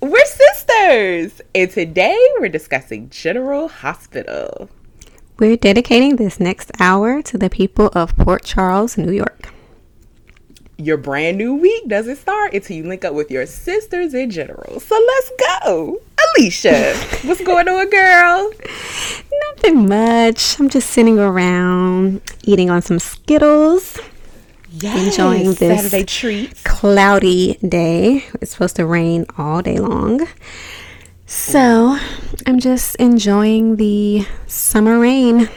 We're sisters, and today we're discussing General Hospital. We're dedicating this next hour to the people of Port Charles, New York. Your brand new week doesn't start until you link up with your sisters in general. So let's go. Alicia, what's going on, girl? Nothing much. I'm just sitting around eating on some Skittles. Yes, enjoying this Saturday treats. cloudy day. It's supposed to rain all day long. So I'm just enjoying the summer rain.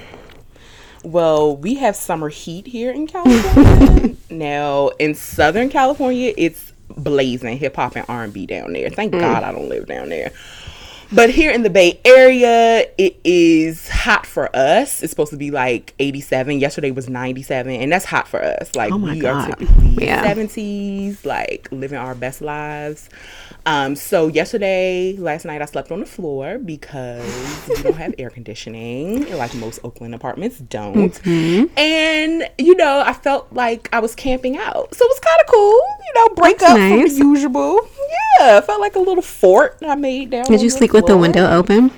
Well, we have summer heat here in California. now, in Southern California, it's blazing hip hop and R&B down there. Thank mm. God I don't live down there. But here in the Bay Area, it is hot for us. It's supposed to be like 87. Yesterday was 97, and that's hot for us. Like Oh my we are typically Yeah. 70s, like living our best lives. Um, so yesterday, last night, I slept on the floor because we don't have air conditioning, like most Oakland apartments don't. Mm-hmm. And you know, I felt like I was camping out, so it was kind of cool. You know, break That's up from the usual. Yeah, felt like a little fort I made down. Did you sleep with the window open?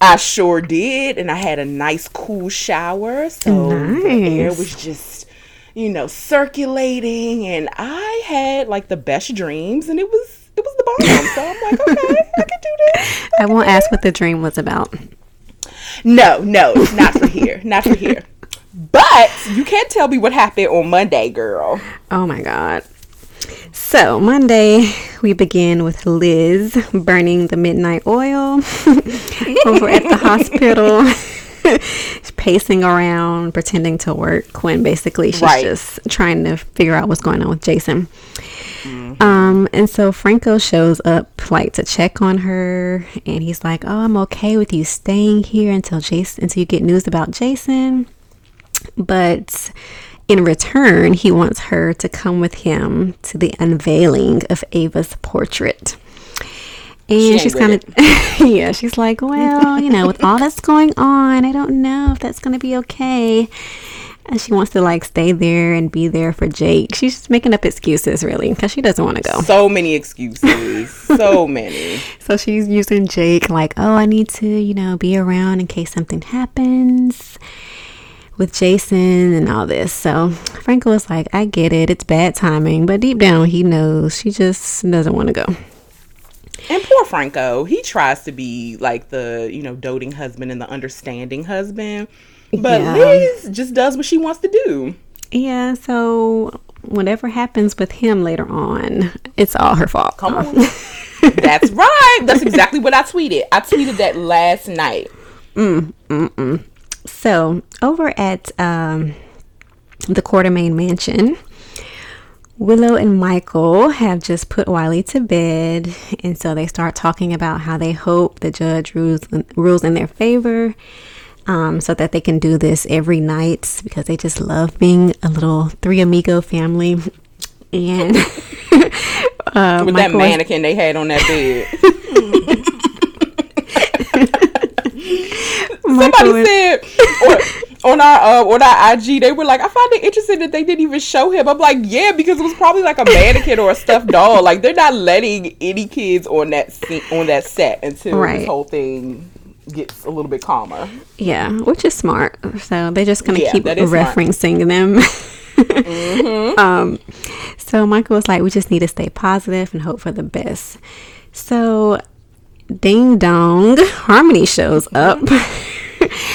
I sure did, and I had a nice cool shower, so the air was just, you know, circulating, and I had like the best dreams, and it was it was the bomb. so I'm like, okay, I can do this. I won't ask what the dream was about. No, no, not for here, not for here. But you can't tell me what happened on Monday, girl. Oh my God. So, Monday, we begin with Liz burning the midnight oil over at the hospital. Pacing around, pretending to work when basically she's Right. just trying to figure out what's going on with Jason. Um, and so Franco shows up like to check on her, and he's like, "Oh, I'm okay with you staying here until Jason, until you get news about Jason." But in return, he wants her to come with him to the unveiling of Ava's portrait. And ain't she's kind of, yeah, she's like, well, you know, with all that's going on, I don't know if that's going to be okay. And she wants to like stay there and be there for Jake. She's just making up excuses, really, because she doesn't want to go. So many excuses, so many. So she's using Jake like, oh, I need to, you know, be around in case something happens with Jason and all this. So Franco is like, I get it. It's bad timing. But deep down, he knows she just doesn't want to go. And poor Franco, he tries to be like the, you know, doting husband and the understanding husband. But Yeah. Liz just does what she wants to do. Yeah. So whatever happens with him later on, it's all her fault. Come on. That's right. That's exactly what I tweeted. I tweeted that last night. Mm, mm, mm. So over at um, the Quartermaine Mansion, Willow and Michael have just put Wiley to bed, and so they start talking about how they hope the judge rules rules in their favor, um, so that they can do this every night because they just love being a little three amigo family. And uh, With that Michael was- mannequin they had on that bed. Michael Somebody was- said or, on our uh, on our IG, they were like, I find it interesting that they didn't even show him. I'm like, yeah, because it was probably like a mannequin or a stuffed doll. Like they're not letting any kids on that se- on that set until Right. this whole thing gets a little bit calmer. Yeah, which is smart. So they're just gonna Yeah, keep is smart. referencing them. um, so Michael was like, "We just need to stay positive and hope for the best." So, Ding Dong Harmony shows up,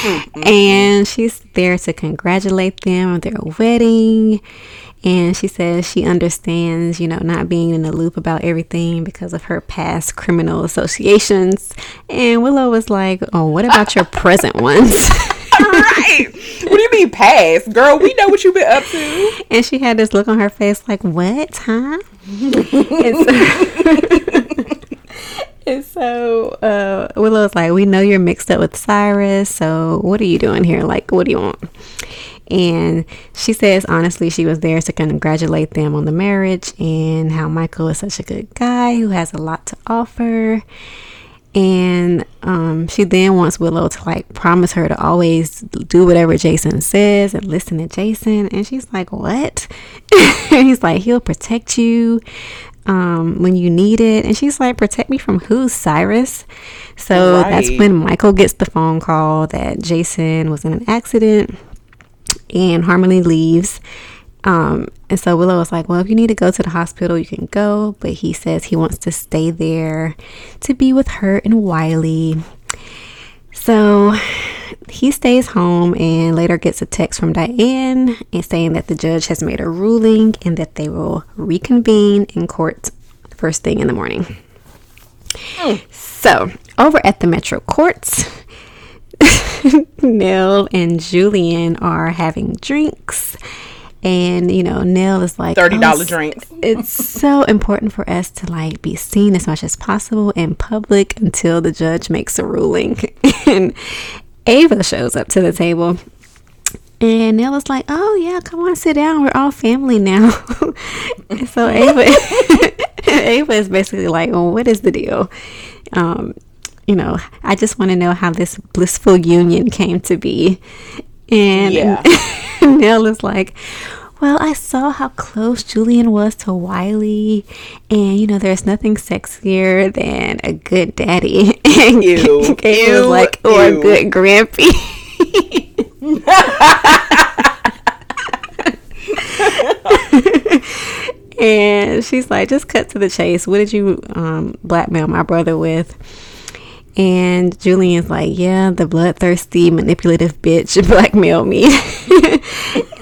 Mm-hmm. and she's there to congratulate them on their wedding. And she says she understands, you know, not being in the loop about everything because of her past criminal associations. And Willow was like, "Oh, what about your present ones?" right. What do you mean past? Girl, we know what you've been up to. And she had this look on her face like, what, huh? and so, uh, Willow's like, we know you're mixed up with Cyrus, so what are you doing here? Like, what do you want? And she says, honestly, she was there to congratulate them on the marriage and how Michael is such a good guy who has a lot to offer. And um, she then wants Willow to like promise her to always do whatever Jason says and listen to Jason. And she's like, What? and he's like, He'll protect you. um, when you need it. And she's like, protect me from who, Cyrus? So that's when Michael gets the phone call that Jason was in an accident and Harmony leaves. Um, and so Willow was like, Well, if you need to go to the hospital, you can go. But he says he wants to stay there to be with her and Wiley. So he stays home and later gets a text from Diane and saying that the judge has made a ruling and that they will reconvene in court first thing in the morning. So over at the Metro Courts, Nelle and Julian are having drinks. And you know, Nelle is like $30 "Oh, drinks." It's so important for us to like be seen as much as possible in public until the judge makes a ruling. and Ava shows up to the table. And Nelle is like, "Oh yeah, come on, sit down. We're all family now." so Ava, Ava is basically like, "Well, what is the deal?" Um, you know, I just want to know how this blissful union came to be. And Yeah. Nelle is like, well, I saw how close Julian was to Wiley, and you know, there's nothing sexier than a good daddy. And Ew. Gabe was like, or a good grampy. and she's like, just cut to the chase. What did you um, blackmail my brother with? And Julian's like, yeah, the bloodthirsty, manipulative bitch blackmailed me.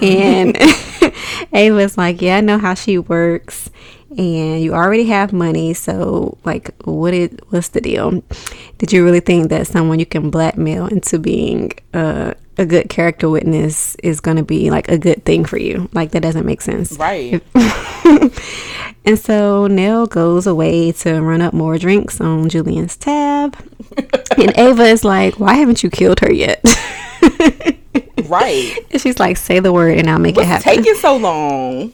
and Ava's like, yeah, I know how she works. And you already have money, so like, what is what's the deal? Did you really think that someone you can blackmail into being uh, a good character witness is going to be like a good thing for you? Like that doesn't make sense, Right. and so Nelle goes away to run up more drinks on Julian's tab. and Ava is like, Why haven't you killed her yet? Right. and she's like, Say the word and I'll make it What's happen. taking so long?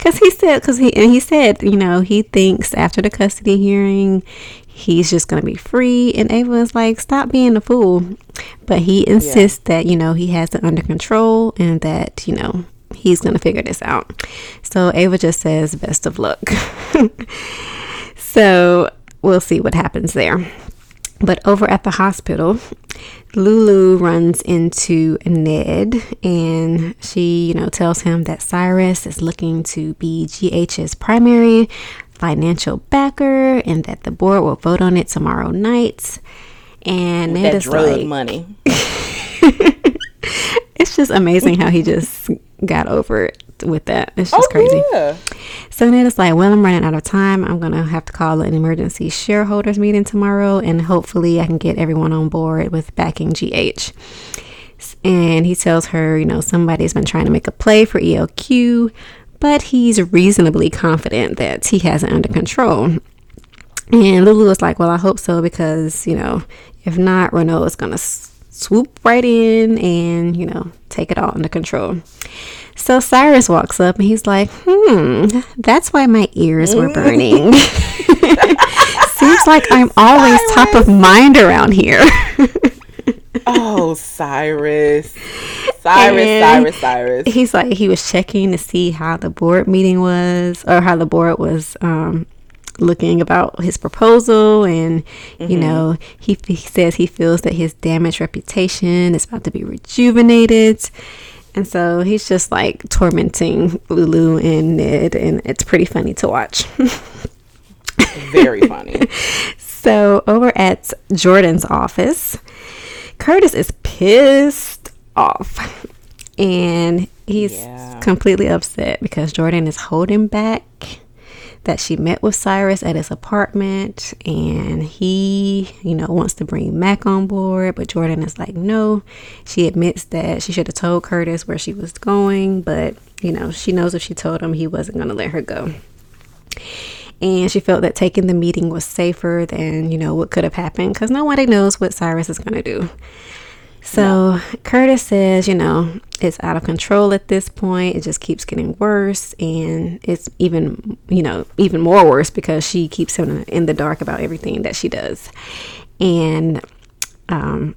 Because he said, because he, and he said, you know, he thinks after the custody hearing, he's just going to be free. And Ava is like, Stop being a fool. But he insists that, you know, he has it under control and that, you know, he's going to figure this out. So Ava just says, Best of luck. So we'll see what happens there. But over at the hospital, Lulu runs into Ned and she, you know, tells him that Cyrus is looking to be GH's primary financial backer and that the board will vote on it tomorrow night. And Ned That is drug like, money. it's just amazing how he just got over it with that. It's just oh, crazy. yeah. So then it's like, well, I'm running out of time. I'm to have to call an emergency shareholders meeting tomorrow, and hopefully I can get everyone on board with backing GH. And he tells her, you know, somebody's been trying to make a play for ELQ, but he's reasonably confident that he has it under control. And Lulu was like, well, I hope so, because, you know, if not, Renault is to swoop right in and, you know, take it all under control. So Cyrus walks up and he's like, hmm, that's why my ears were burning. Seems like I'm always top of mind around here. Oh, Cyrus. Cyrus, And Cyrus, Cyrus. he's like, he was checking to see how the board meeting was or how the board was um, looking about his proposal. And, you know, he, he says he feels that his damaged reputation is about to be rejuvenated. And so he's just like tormenting Lulu and Ned, and it's pretty funny to watch. Very funny. So over at Jordan's office, Curtis is pissed off. And he's Yeah. completely upset because Jordan is holding back that she met with Cyrus at his apartment and he, you know, wants to bring Mac on board, but Jordan is like, no. She admits that she should have told Curtis where she was going, but, you know, she knows if she told him, he wasn't going to let her go and she felt that taking the meeting was safer than you know what could have happened because nobody knows what cyrus is going to do so curtis says you know it's out of control at this point. It just keeps getting worse and it's even you know even more worse because she keeps him in the dark about everything that she does. And um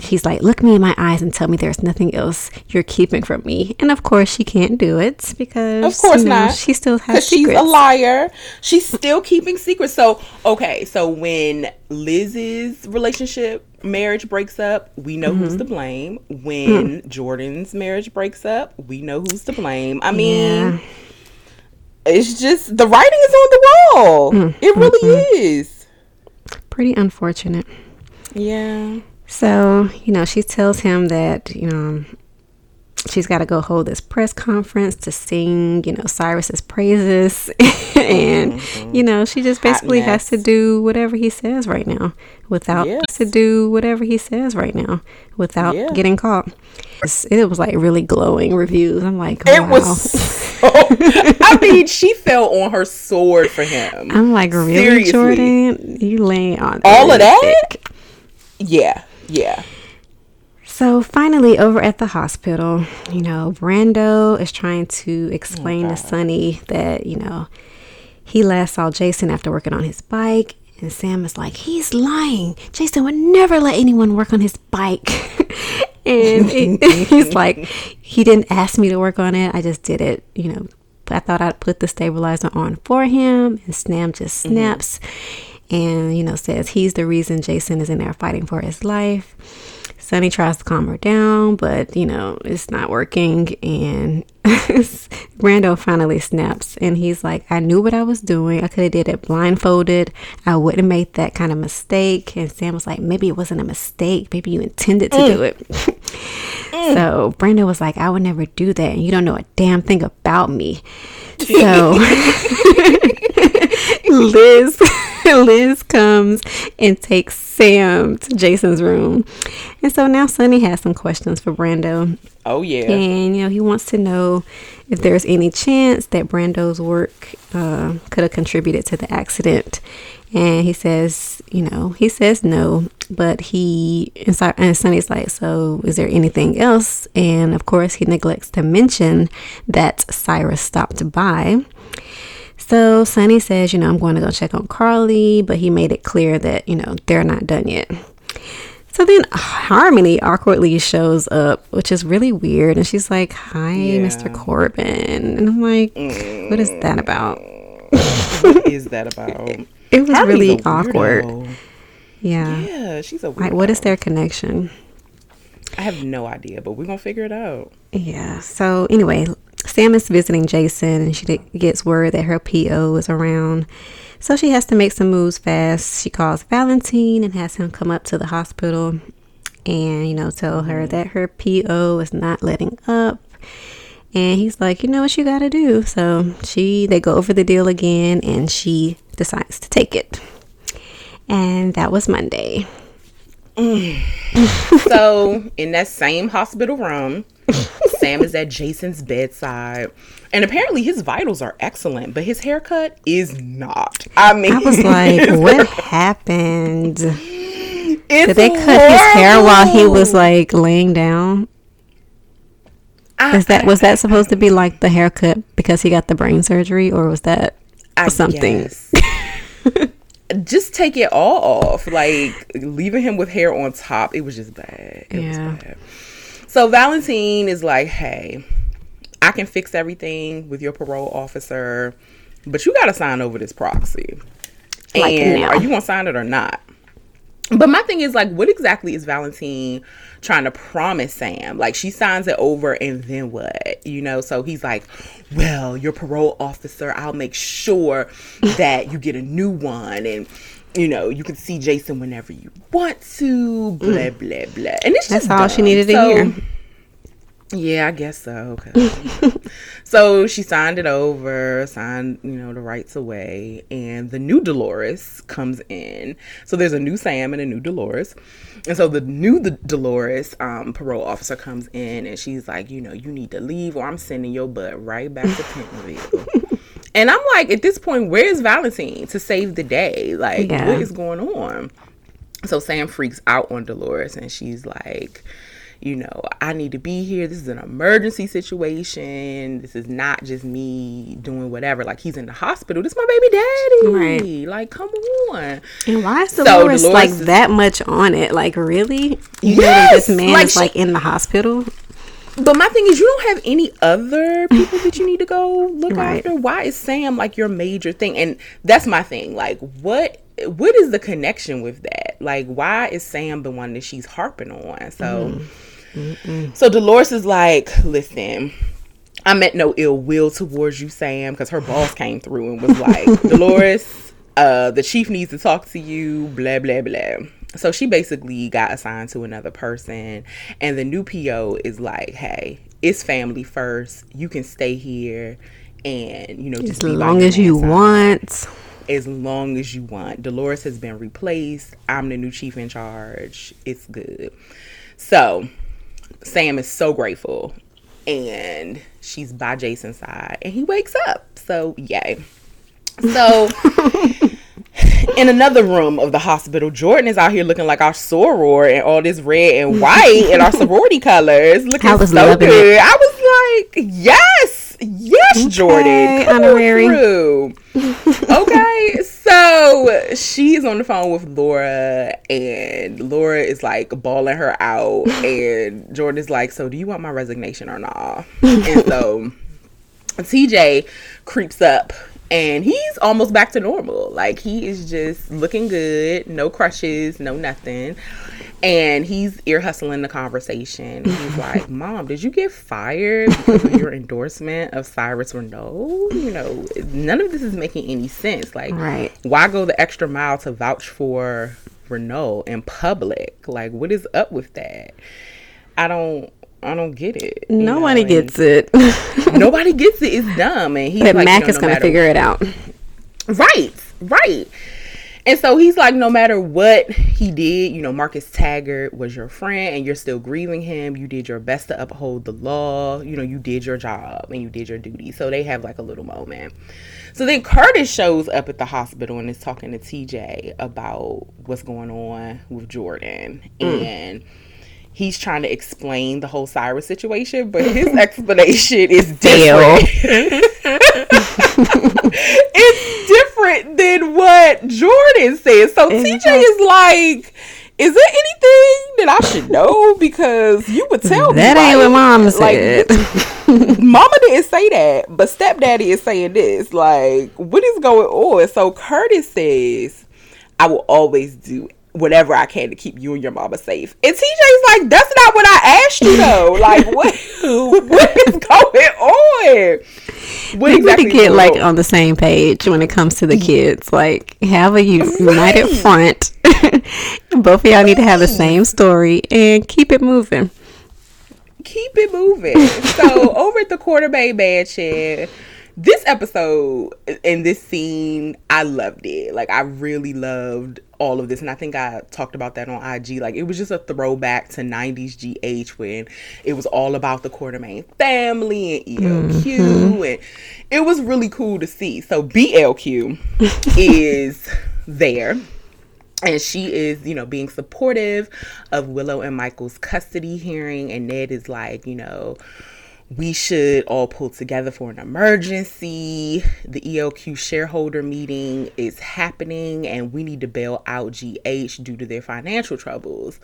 he's like, Look me in my eyes and tell me there's nothing else you're keeping from me. And of course, she can't do it because, Of course you know, not. She still has Because she's a liar. She's still keeping secrets. So, okay, so when Liz's relationship marriage breaks up, we know who's Mm-hmm. to blame. When Hmm. Jordan's marriage breaks up, we know who's to blame. I mean, Yeah. it's just the writing is on the wall. Hmm. It really is. Pretty unfortunate. Yeah. So, you know, she tells him that, you know, she's got to go hold this press conference to sing, you know, Cyrus's praises. and, mm-hmm. you know, she just basically has to do whatever he says right now without Yes. to do whatever he says right now without Yeah. getting caught. It was like really glowing reviews. I'm like, It was so. I mean, she fell on her sword for him. I'm like, really, Seriously. Jordan? You lay on All of that? thick. Yeah, yeah. So finally, over at the hospital, you know, Brando is trying to explain to oh, Sonny that, you know, he last saw Jason after working on his bike. And Sam is like, he's lying. Jason would never let anyone work on his bike. and he- he's like, he didn't ask me to work on it. I just did it, you know. I thought I'd put the stabilizer on for him. And Sam just mm-hmm. snaps and, you know, says he's the reason Jason is in there fighting for his life. Sonny tries to calm her down, but you know, it's not working. And Brando finally snaps and he's like, I knew what I was doing. I could have did it blindfolded. I wouldn't have made that kind of mistake. And Sam was like, maybe it wasn't a mistake. Maybe you intended to do mm. it. Mm. So Brando was like, I would never do that. And you don't know a damn thing about me. So Liz Liz comes and takes Sam to Jason's room. And so now Sonny has some questions for Brando. Oh yeah. And you know, he wants to know if there's any chance that Brando's work uh, could have contributed to the accident. And he says, you know, he says no, but he and, Cy- and Sonny's like, so is there anything else? And of course, he neglects to mention that Cyrus stopped by. So Sonny says, you know, I'm going to go check on Carly, but he made it clear that, you know, they're not done yet. So then Harmony awkwardly shows up, which is really weird. And she's like, Hi, Mr. Corbin. And I'm like, What is that about? what is that about? It was Harmony's really awkward. Yeah. Yeah, she's a weirdo. Like, what is their connection? I have no idea, but we're gonna figure it out. Yeah. So anyway, Sam is visiting Jason, and she gets word that her PO is around. So she has to make some moves fast. She calls Valentine and has him come up to the hospital, and you know, tell her that her PO is not letting up. And he's like, you know what you got to do. So she, they go over the deal again, and she decides to take it. And that was Monday. So in that same hospital room, Sam is at Jason's bedside, and apparently his vitals are excellent, but his haircut is not. I mean, I was like, what happened? Did they cut his hair while he was like laying down? I- Is that was that supposed to be like the haircut because he got the brain surgery, or was that I something? just take it all off. Like leaving him with hair on top, it was just bad. It Yeah. was bad. So Valentine is like, hey, I can fix everything with your parole officer, but you gotta sign over this proxy. Like and now. are you gonna sign it or not? But my thing is like, what exactly is Valentine trying to promise Sam? Like she signs it over and then what? You know, so he's like, Well, your parole officer, I'll make sure that you get a new one and you know, you can see Jason whenever you want to, blah blah blah. And it's Mm. That's just all she needed to So- hear. yeah, I guess so. so she signed it over, signed, you know, the rights away, and the new Dolores comes in. So there's a new Sam and a new Dolores. And so the new the Dolores um, parole officer comes in and she's like, you know, you need to leave or I'm sending your butt right back to Pentonville. And I'm like, at this point, where's Valentine to save the day? Like, Yeah. what is going on? So Sam freaks out on Dolores and she's like, you know, I need to be here. This is an emergency situation. This is not just me doing whatever. Like he's in the hospital. This is my baby daddy. Right. Like, come on. And why is Dolores, so Dolores like is, that much on it? Like, really? You yes, know that this man like is like in the hospital? But my thing is, you don't have any other people that you need to go look right. after. Why is Sam like your major thing? And that's my thing. Like, what what is the connection with that? Like, why is Sam the one that she's harping on? So, mm. so Dolores is like, listen. I meant no ill will towards you, Sam, because her boss came through and was like, Dolores, uh, the chief needs to talk to you, blah, blah, blah. So she basically got assigned to another person, and the new PO is like, hey, it's family first. You can stay here and, you know, just as long as you want as long as you want. Dolores has been replaced. I'm the new chief in charge. It's good. So Sam is so grateful. And she's by Jason's side. And he wakes up. So yay. So in another room of the hospital, Jordan is out here looking like our soror and all this red and white and our sorority colors. Looking so good. It. I was like, yes Yes, okay, Jordan. Come honorary. Through. okay, so she's on the phone with Laura, and Laura is like bawling her out, and Jordan is like, "So, do you want my resignation or not?" and so TJ creeps up and he's almost back to normal. Like he is just looking good, no crushes, no nothing and he's ear hustling the conversation. He's like, "Mom, did you get fired because of your endorsement of Cyrus Renault? You know, none of this is making any sense. Like, right. why go the extra mile to vouch for Renault in public? Like, what is up with that? I don't." I don't get it. Nobody know? gets it. nobody gets it. It's dumb, and he's but like, Mac you know, is no gonna figure it out. Right, right. And so he's like, no matter what he did, you know, Marcus Taggart was your friend and you're still grieving him. You did your best to uphold the law. You know, you did your job and you did your duty. So they have like a little moment. So then Curtis shows up at the hospital and is talking to TJ about what's going on with Jordan. Mm. And he's trying to explain the whole Cyrus situation, but his explanation is different. it's different than what Jordan says. So TJ is like, is there anything that I should know? Because you would tell that me. That ain't what mama said. Like, mama didn't say that, but stepdaddy is saying this. Like, what is going on? So Curtis says, I will always do whatever I can to keep you and your mama safe. And TJ's like, that's not what I asked you though. like, what what is going on? What we exactly need to get like on? the same page when it comes to the mm. kids. Like, have a united right. front. Both of y'all need to have the same story and keep it moving. Keep it moving. so over at the Quartermaine Mansion this episode and this scene, I loved it. Like I really loved all of this, and I think I talked about that on IG. Like it was just a throwback to '90s GH when it was all about the Quartermaine family and ELQ, mm-hmm. and it was really cool to see. So BLQ is there and she is you know being supportive of willow and michael's custody hearing and ned is like you know we should all pull together for an emergency. The ELQ shareholder meeting is happening and we need to bail out GH due to their financial troubles.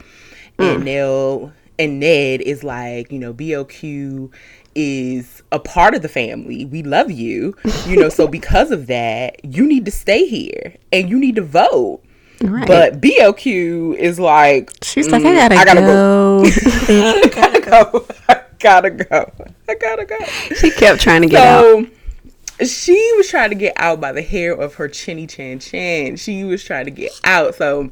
Mm. And Nelle and Ned is like, you know, BLQ is a part of the family. We love you. You know, so because of that, you need to stay here and you need to vote. Right. But BLQ is like, she's like, I gotta, mm, I gotta go. go. I gotta go gotta go. I gotta go. She kept trying to get so, out. She was trying to get out by the hair of her chinny chin chin. She was trying to get out. So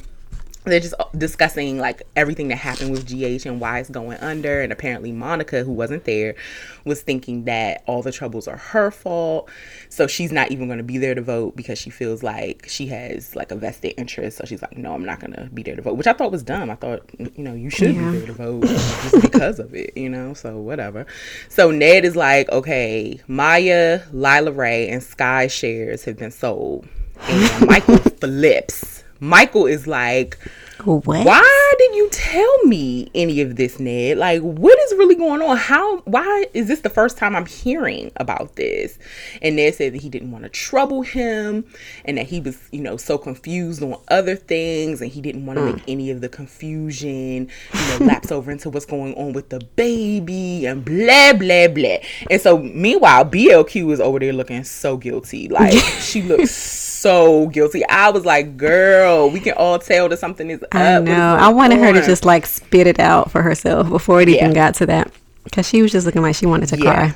they're just discussing like everything that happened with GH and why it's going under. And apparently, Monica, who wasn't there, was thinking that all the troubles are her fault. So she's not even going to be there to vote because she feels like she has like a vested interest. So she's like, no, I'm not going to be there to vote, which I thought was dumb. I thought, you know, you should yeah. be there to vote just because of it, you know? So whatever. So Ned is like, okay, Maya, Lila Rae, and Skye shares have been sold. And Michael flips Michael is like, What? why did you tell me any of this, Ned? Like, what is really going on? How, why is this the first time I'm hearing about this? And Ned said that he didn't want to trouble him and that he was, you know, so confused on other things and he didn't want to make mm. any of the confusion, you know, lapse over into what's going on with the baby and blah, blah, blah. And so, meanwhile, BLQ is over there looking so guilty. Like, she looks so guilty. I was like, girl, we can all tell that something is up. I is know. I wanted her to just like spit it out for herself before it even got to that. Because she was just looking like she wanted to Yeah. cry.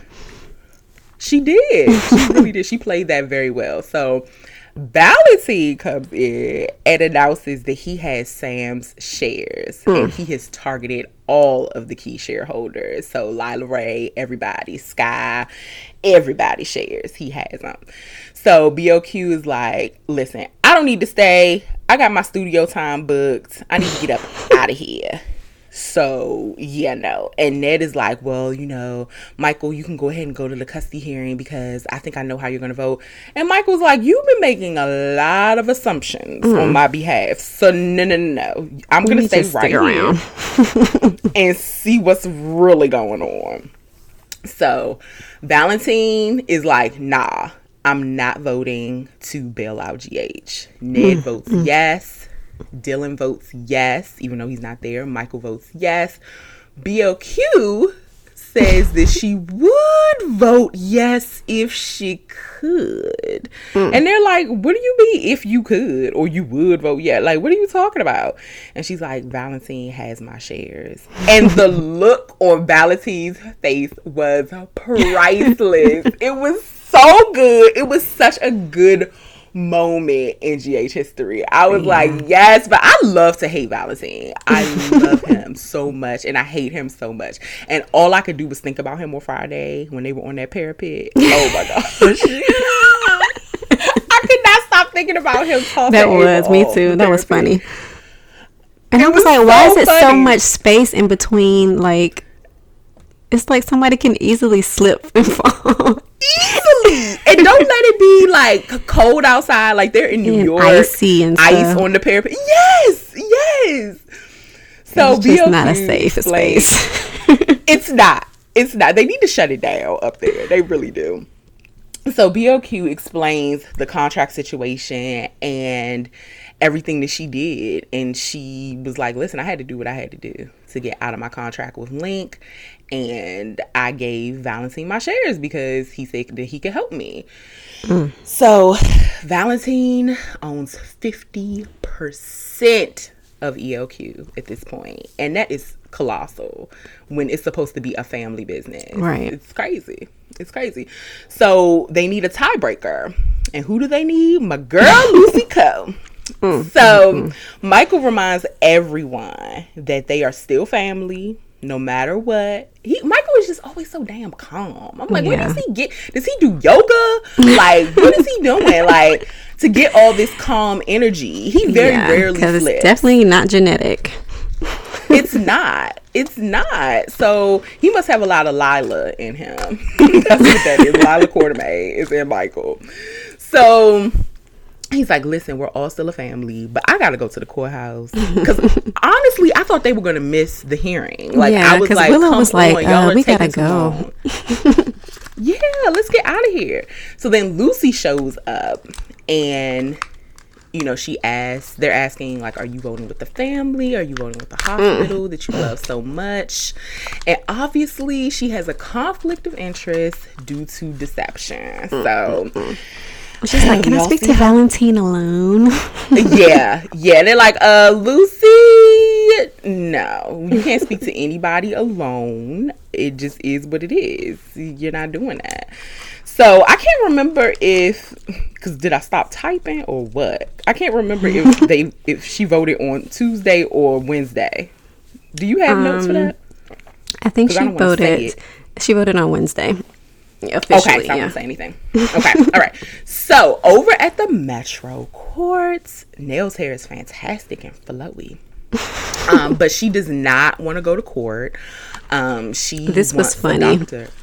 She did. She really did. She played that very well. So Valentine comes in and announces that he has Sam's shares hmm. and he has targeted all of the key shareholders. So Lila Rae, everybody, Skye, everybody shares. He has them. So BLQ is like, listen, I don't need to stay. I got my studio time booked. I need to get up out of here. So, yeah, no. And Ned is like, well, you know, Michael, you can go ahead and go to the custody hearing because I think I know how you're going to vote. And Michael's like, you've been making a lot of assumptions mm. on my behalf. So, no, no, no. I'm going to stay right around. here and see what's really going on. So, Valentine is like, nah, I'm not voting to bail out GH. Ned mm. votes mm. yes. Dylan votes yes, even though he's not there. Michael votes yes. BLQ says that she would vote yes if she could. Mm. And they're like, what do you mean if you could or you would vote yes? Like, what are you talking about? And she's like, Valentine has my shares. And the look on Valentine's face was priceless. it was so good. It was such a good moment in GH history. I was mm-hmm. like, yes, but I love to hate Valentine. I love him so much and I hate him so much. And all I could do was think about him on Friday when they were on that parapet. Oh my gosh. I could not stop thinking about him talking. That was me too. That was funny. And I was, was like, why is it so much space in between? Like, it's like somebody can easily slip and fall. Easily. And don't let it be like cold outside, like they're in New And York. icy and ice stuff. on the parapet. Yes, yes. So it's just not a safe explains- space. It's not. It's not. They need to shut it down up there. They really do. So BLQ explains the contract situation and everything that she did. And she was like, listen, I had to do what I had to do to get out of my contract with Linc. And I gave Valentine my shares because he said that he could help me. So Valentine owns 50% of ELQ at this point, And that is colossal when it's supposed to be a family business. Right. It's crazy. It's crazy. So they need a tiebreaker. And who do they need? My girl Lucy Coe. So mm, mm, mm. Michael reminds everyone that they are still family, no matter what. He Michael is just always so damn calm. I'm like, where does he get? Does he do yoga? Like, what is he doing? Like to get all this calm energy? He very rarely because it's definitely not genetic. it's not. It's not. So he must have a lot of Lila in him. That's what that is. Lila Quartermaine is in Michael. So he's like, listen, we're all still a family, but I gotta go to the courthouse. Because honestly, I thought they were gonna miss the hearing. Like Yeah, I was like, Willow was like, uh, we gotta go. yeah, let's get out of here. So then Lucy shows up and you know, she asks, they're asking, like, are you voting with the family? Are you voting with the hospital that you love so much? And obviously, she has a conflict of interest due to deception. So, She's like, can I speak to Valentine alone? yeah, yeah. They're like, uh, Lucy, no, you can't speak to anybody alone. It just is what it is. You're not doing that. So I can't remember if, because did I stop typing or what? I can't remember if they if she voted on Tuesday or Wednesday. Do you have notes for that? I think she say voted. She voted on Wednesday. Okay, Yeah, I won't say anything. Okay, all right. So over at the Metro Courts, Nelle's hair is fantastic and flowy. Um, but she does not want to go to court. Um, she This was funny. So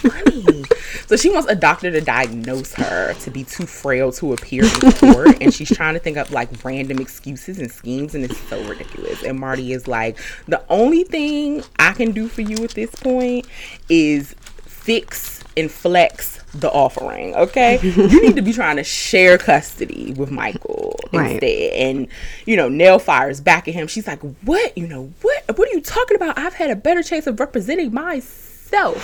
funny. So she wants a doctor to diagnose her to be too frail to appear in court, and she's trying to think up like random excuses and schemes, and it's so ridiculous. And Marty is like, the only thing I can do for you at this point is fix and flex the offering. Okay, you need to be trying to share custody with Michael Right. instead. And you know, Nelle fires back at him. She's like, "What? You know what? What are you talking about? I've had a better chance of representing myself."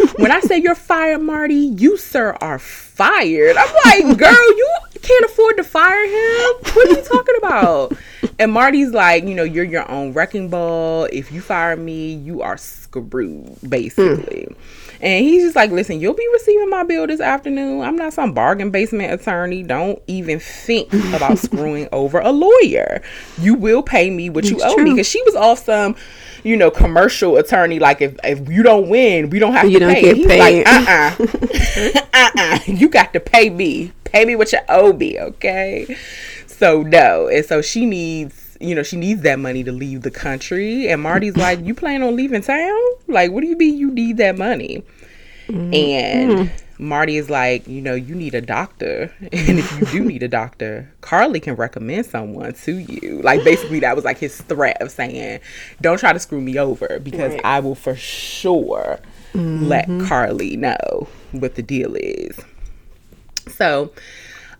when I say you're fired, Marty, you sir are fired. I'm like, girl, you can't afford to fire him. What are you talking about? And Marty's like, you know, you're your own wrecking ball. If you fire me, you are screwed, basically. Hmm. And he's just like, listen, you'll be receiving my bill this afternoon. I'm not some bargain basement attorney. Don't even think about screwing over a lawyer. You will pay me what you It's owe me. Because she was off some, you know, commercial attorney. Like, if, if you don't win, we don't have You to don't pay. get He's paid. like, uh uh. uh uh. You got to pay me. Pay me what you owe me, okay? So, no. And so she needs. You know, she needs that money to leave the country. And Marty's like, You plan on leaving town? Like, what do you mean you need that money? And mm-hmm. Marty is like, you know, you need a doctor. And if you do need a doctor, Carly can recommend someone to you. Like, basically, that was like his threat of saying, don't try to screw me over because Right. I will for sure let mm-hmm. Carly know what the deal is. So,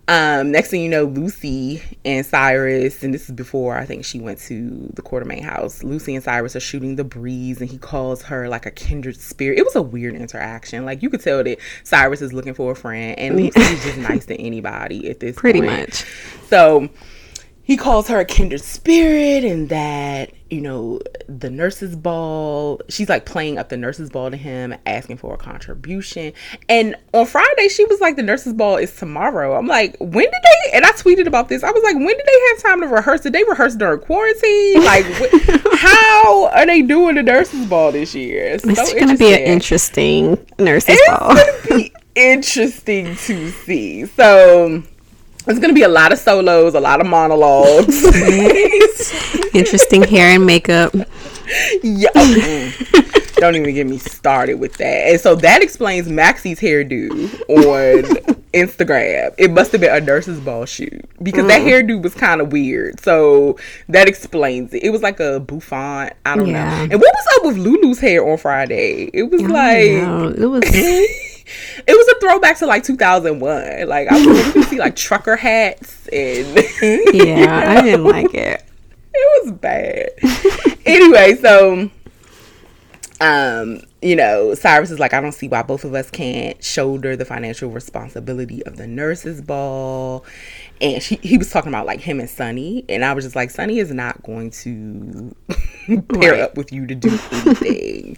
um, next thing you know, Lucy and Cyrus, and this is before I think she went to the Quartermaine house. Lucy and Cyrus are shooting the breeze, and he calls her like a kindred spirit. It was a weird interaction. Like you could tell that Cyrus is looking for a friend, and Lucy is just nice to anybody at this Pretty point. much. So he calls her a kindred spirit and that, you know, the nurses' ball, she's like playing up the nurses' ball to him, asking for a contribution. And on Friday, she was like, the nurses' ball is tomorrow. I'm like, when did they, and I tweeted about this, I was like, when did they have time to rehearse? Did they rehearse during quarantine? Like, wh- how are they doing the nurses' ball this year? It's, It's so going to be an interesting nurse's it's ball. gonna be interesting to see. So it's gonna be a lot of solos, a lot of monologues. interesting hair and makeup. yeah. mm. Don't even get me started with that. And so that explains Maxie's hairdo on Instagram. It must have been a nurse's ball shoot because that hairdo was kind of weird. So that explains it. It was like a bouffant. I don't Yeah. know. And what was up with Lulu's hair on Friday? It was I like it was it was a throwback to like 2001. Like I was you see like trucker hats and yeah, I didn't like it. it was bad. anyway, so um, you know, Cyrus is like, I don't see why both of us can't shoulder the financial responsibility of the nurses' ball. And she, he was talking about like him and Sonny, and I was just like, Sonny is not going to pair Right. up with you to do anything.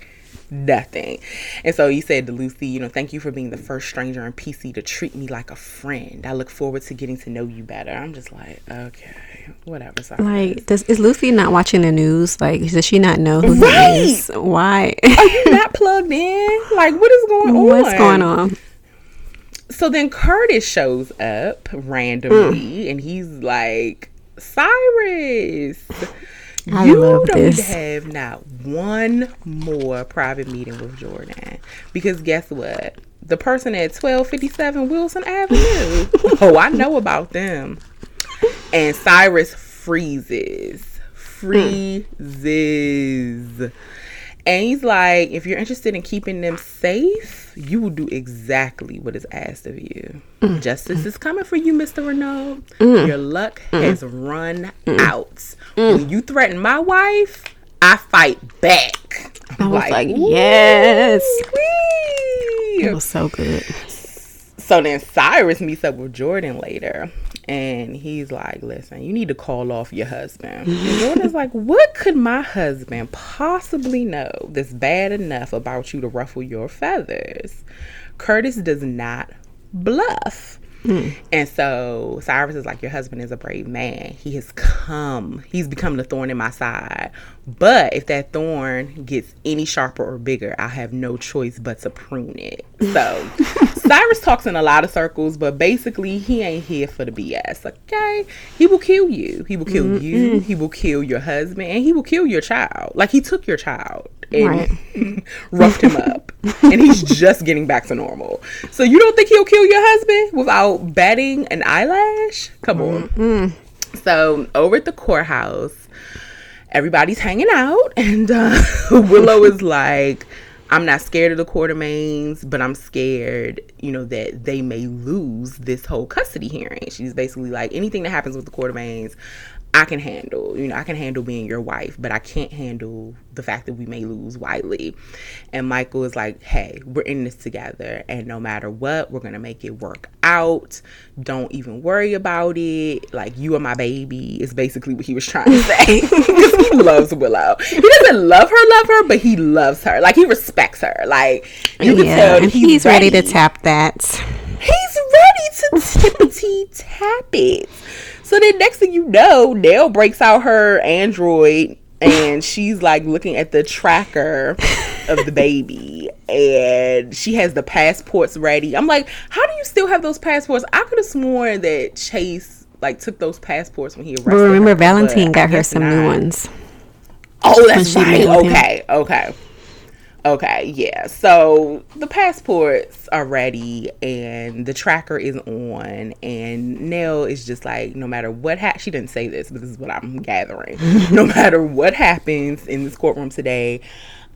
Nothing. And so he said to Lucy, you know, thank you for being the first stranger in PC to treat me like a friend. I look forward to getting to know you better. I'm just like, okay, whatever. Cyrus. Like, does is Lucy not watching the news? Like, does she not know who Right. he is? Why? Are you not plugged in? Like, what is going on? What's going on? So then Curtis shows up randomly mm. and he's like, Cyrus, I you love don't this. have not one more private meeting with Jordan. Because guess what? The person at 1257 Wilson Avenue. oh, I know about them. And Cyrus freezes. Freezes. And he's like, if you're interested in keeping them safe, you will do exactly what is asked of you. Mm. Justice is coming for you, Mr. Renault. Mm. Your luck mm. has run out. Mm. When you threaten my wife, I fight back. I was like, "Ooh, yes. wee." It was so good. So then Cyrus meets up with Jordan later. And he's like, listen, you need to call off your husband. And Jordan's like, what could my husband possibly know that's bad enough about you to ruffle your feathers? Curtis does not bluff. Mm. And so Cyrus is like, Your husband is a brave man. He has come, he's become the thorn in my side. But if that thorn gets any sharper or bigger, I have no choice but to prune it. So Cyrus talks in a lot of circles, but basically, he ain't here for the BS, okay? He will kill you. He will kill you. He will kill your husband, and he will kill your child. Like, he took your child and roughed him up. and he's just getting back to normal. So you don't think he'll kill your husband without batting an eyelash? Come on. Mm-hmm. So over at the courthouse, everybody's hanging out, and uh, Willow is like. I'm not scared of the Quartermaines, but I'm scared, you know, that they may lose this whole custody hearing. She's basically like, anything that happens with the Quartermaines, I can handle. You know, I can handle being your wife, but I can't handle the fact that we may lose Wiley. And Michael is like, hey, we're in this together. And no matter what, we're going to make it work out. Don't even worry about it. Like, you are my baby, is basically what he was trying to say. he loves Willow. He doesn't love her, love her, but he loves her. Like, he respects her. Like, you can tell he's, he's ready. ready to tap that. He's ready to tippity tap it. So then next thing you know, Nelle breaks out her Android and she's like looking at the tracker of the baby and she has the passports ready. I'm like, how do you still have those passports? I could have sworn that Chase like took those passports when he arrested. Well, remember her, Valentine got her some not. new ones. Oh, that's right. Okay, okay. Okay, yeah. So the passports are ready and the tracker is on and Nelle is just like no matter what ha- she didn't say this, but this is what I'm gathering. no matter what happens in this courtroom today,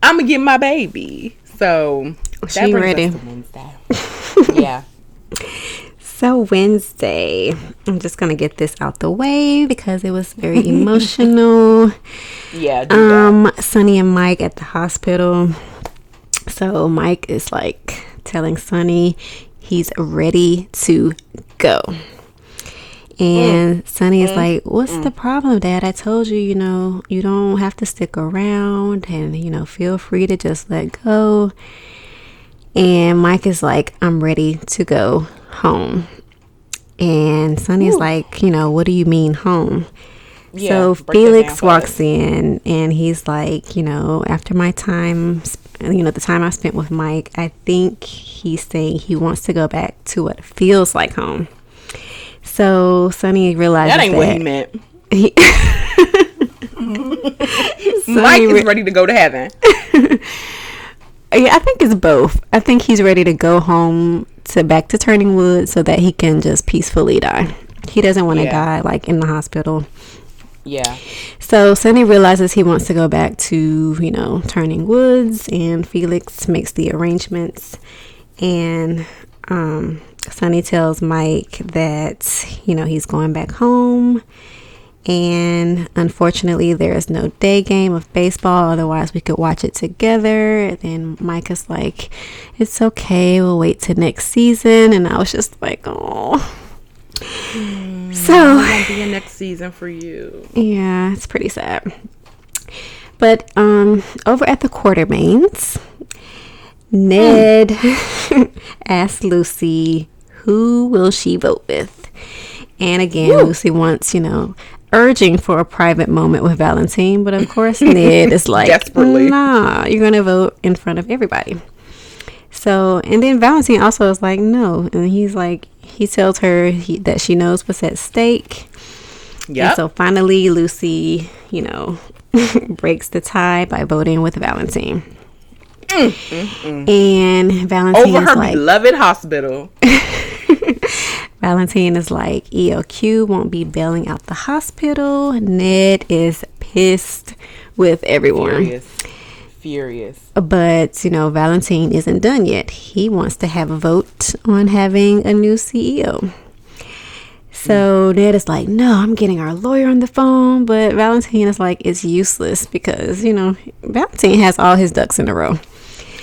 I'm gonna get my baby. So that she ready. Wednesday. yeah. So Wednesday, I'm just gonna get this out the way because it was very emotional. Yeah. Um, Sonny and Mike at the hospital so Mike is like telling Sonny he's ready to go. And mm. Sonny is mm. like, What's mm. the problem, Dad? I told you, you know, you don't have to stick around and, you know, feel free to just let go. And Mike is like, I'm ready to go home. And Sonny's Ooh. like, You know, what do you mean home? Yeah, so Felix walks in and he's like, You know, after my time you know, the time I spent with Mike, I think he's saying he wants to go back to what feels like home. So Sonny realizes that ain't that what he meant. He Mike is ready to go to heaven. yeah, I think it's both. I think he's ready to go home to back to Turning Wood so that he can just peacefully die. He doesn't want to yeah. die like in the hospital yeah. So Sonny realizes he wants to go back to, you know, Turning Woods, and Felix makes the arrangements. And um, Sonny tells Mike that, you know, he's going back home. And unfortunately, there is no day game of baseball. Otherwise, we could watch it together. And then Mike is like, it's okay. We'll wait till next season. And I was just like, oh. Mm, so won't be a next season for you. Yeah, it's pretty sad. But um, over at the Quartermaines, Ned mm. asked Lucy, "Who will she vote with?" And again, Woo. Lucy wants, you know, urging for a private moment with Valentine, but of course Ned is like, Desperately. "Nah, you're gonna vote in front of everybody." So, and then Valentine also is like, "No," and he's like, he tells her he, that she knows what's at stake. Yeah. So finally, Lucy, you know, breaks the tie by voting with Valentine. Mm, mm, mm. And Valentine over her like, beloved hospital. Valentine is like, ELQ won't be bailing out the hospital. Ned is pissed with everyone. Furious furious. But, you know, Valentine isn't done yet. He wants to have a vote on having a new CEO. So. Ned is like, no, I'm getting our lawyer on the phone. But Valentine is like, it's useless because, you know, Valentine has all his ducks in a row.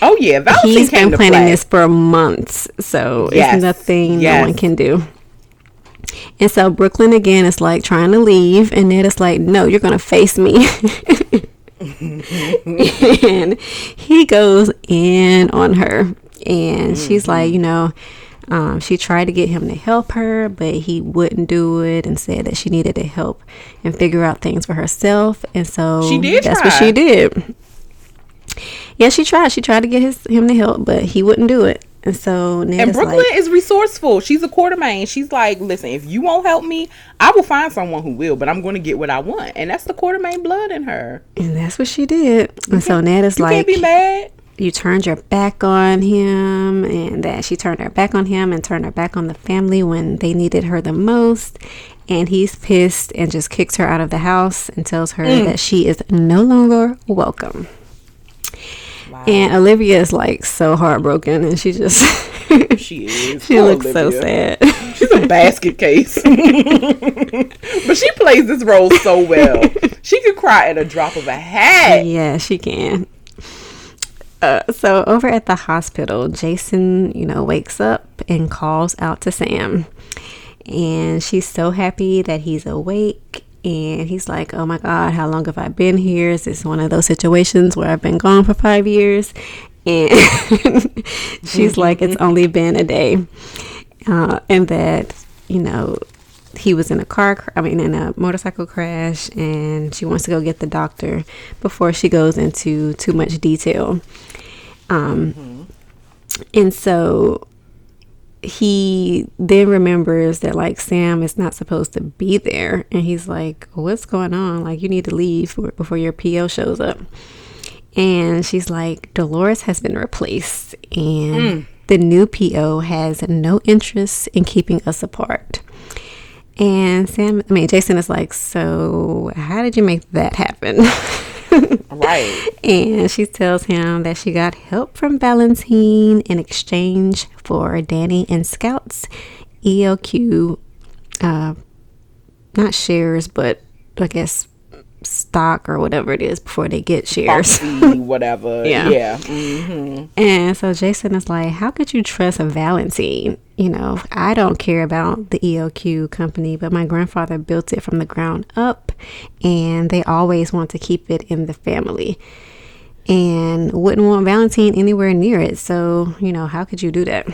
Oh, yeah. Valentine He's been planning this for months. So yes. it's nothing yes. no one can do. And so Brooklyn again is like trying to leave. And Ned is like, no, you're going to face me. and he goes in on her. And mm-hmm. she's like you know um, she tried to get him to help her but he wouldn't do it and said that she needed to help and figure out things for herself. And so she did that's try. what she did. Yeah she tried. She tried to get his him to help but he wouldn't do it and so Ned and Brooklyn like, is resourceful. She's a Quartermaine. She's like, listen, if you won't help me, I will find someone who will. But I'm going to get what I want, and that's the Quartermaine blood in her. And that's what she did. And so Ned is you like, can't be mad. you turned your back on him and that she turned her back on him and turned her back on the family when they needed her the most. And he's pissed and just kicks her out of the house and tells her mm. that she is no longer welcome. And Olivia is like so heartbroken and she just She is. she Poor looks so sad. She's a basket case. but she plays this role so well. She could cry at a drop of a hat. Yeah, she can. Uh, so over at the hospital, Jason, you know, wakes up and calls out to Sam. And she's so happy that he's awake. And he's like, Oh my God, how long have I been here? Is this one of those situations where I've been gone for five years? And she's like, It's only been a day. Uh, and that, you know, he was in a car cr- i mean in a motorcycle crash and she wants to go get the doctor before she goes into too much detail um and so he then remembers that like sam is not supposed to be there. And he's like what's going on? Like you need to leave before- your po shows up. And she's like dolores has been replaced and mm. the new po has no interest in keeping us apart. And Sam, I mean, Jason is like, So, how did you make that happen? Right. and she tells him that she got help from Valentine in exchange for Danny and Scout's ELQ, uh, not shares, but I guess stock or whatever it is before they get shares. Foxy, whatever. Yeah. Yeah. Mm. And so Jason is like, How could you trust a Valentine? You know, I don't care about the ELQ company, but my grandfather built it from the ground up, and they always want to keep it in the family and wouldn't want Valentine anywhere near it. So, you know, how could you do that?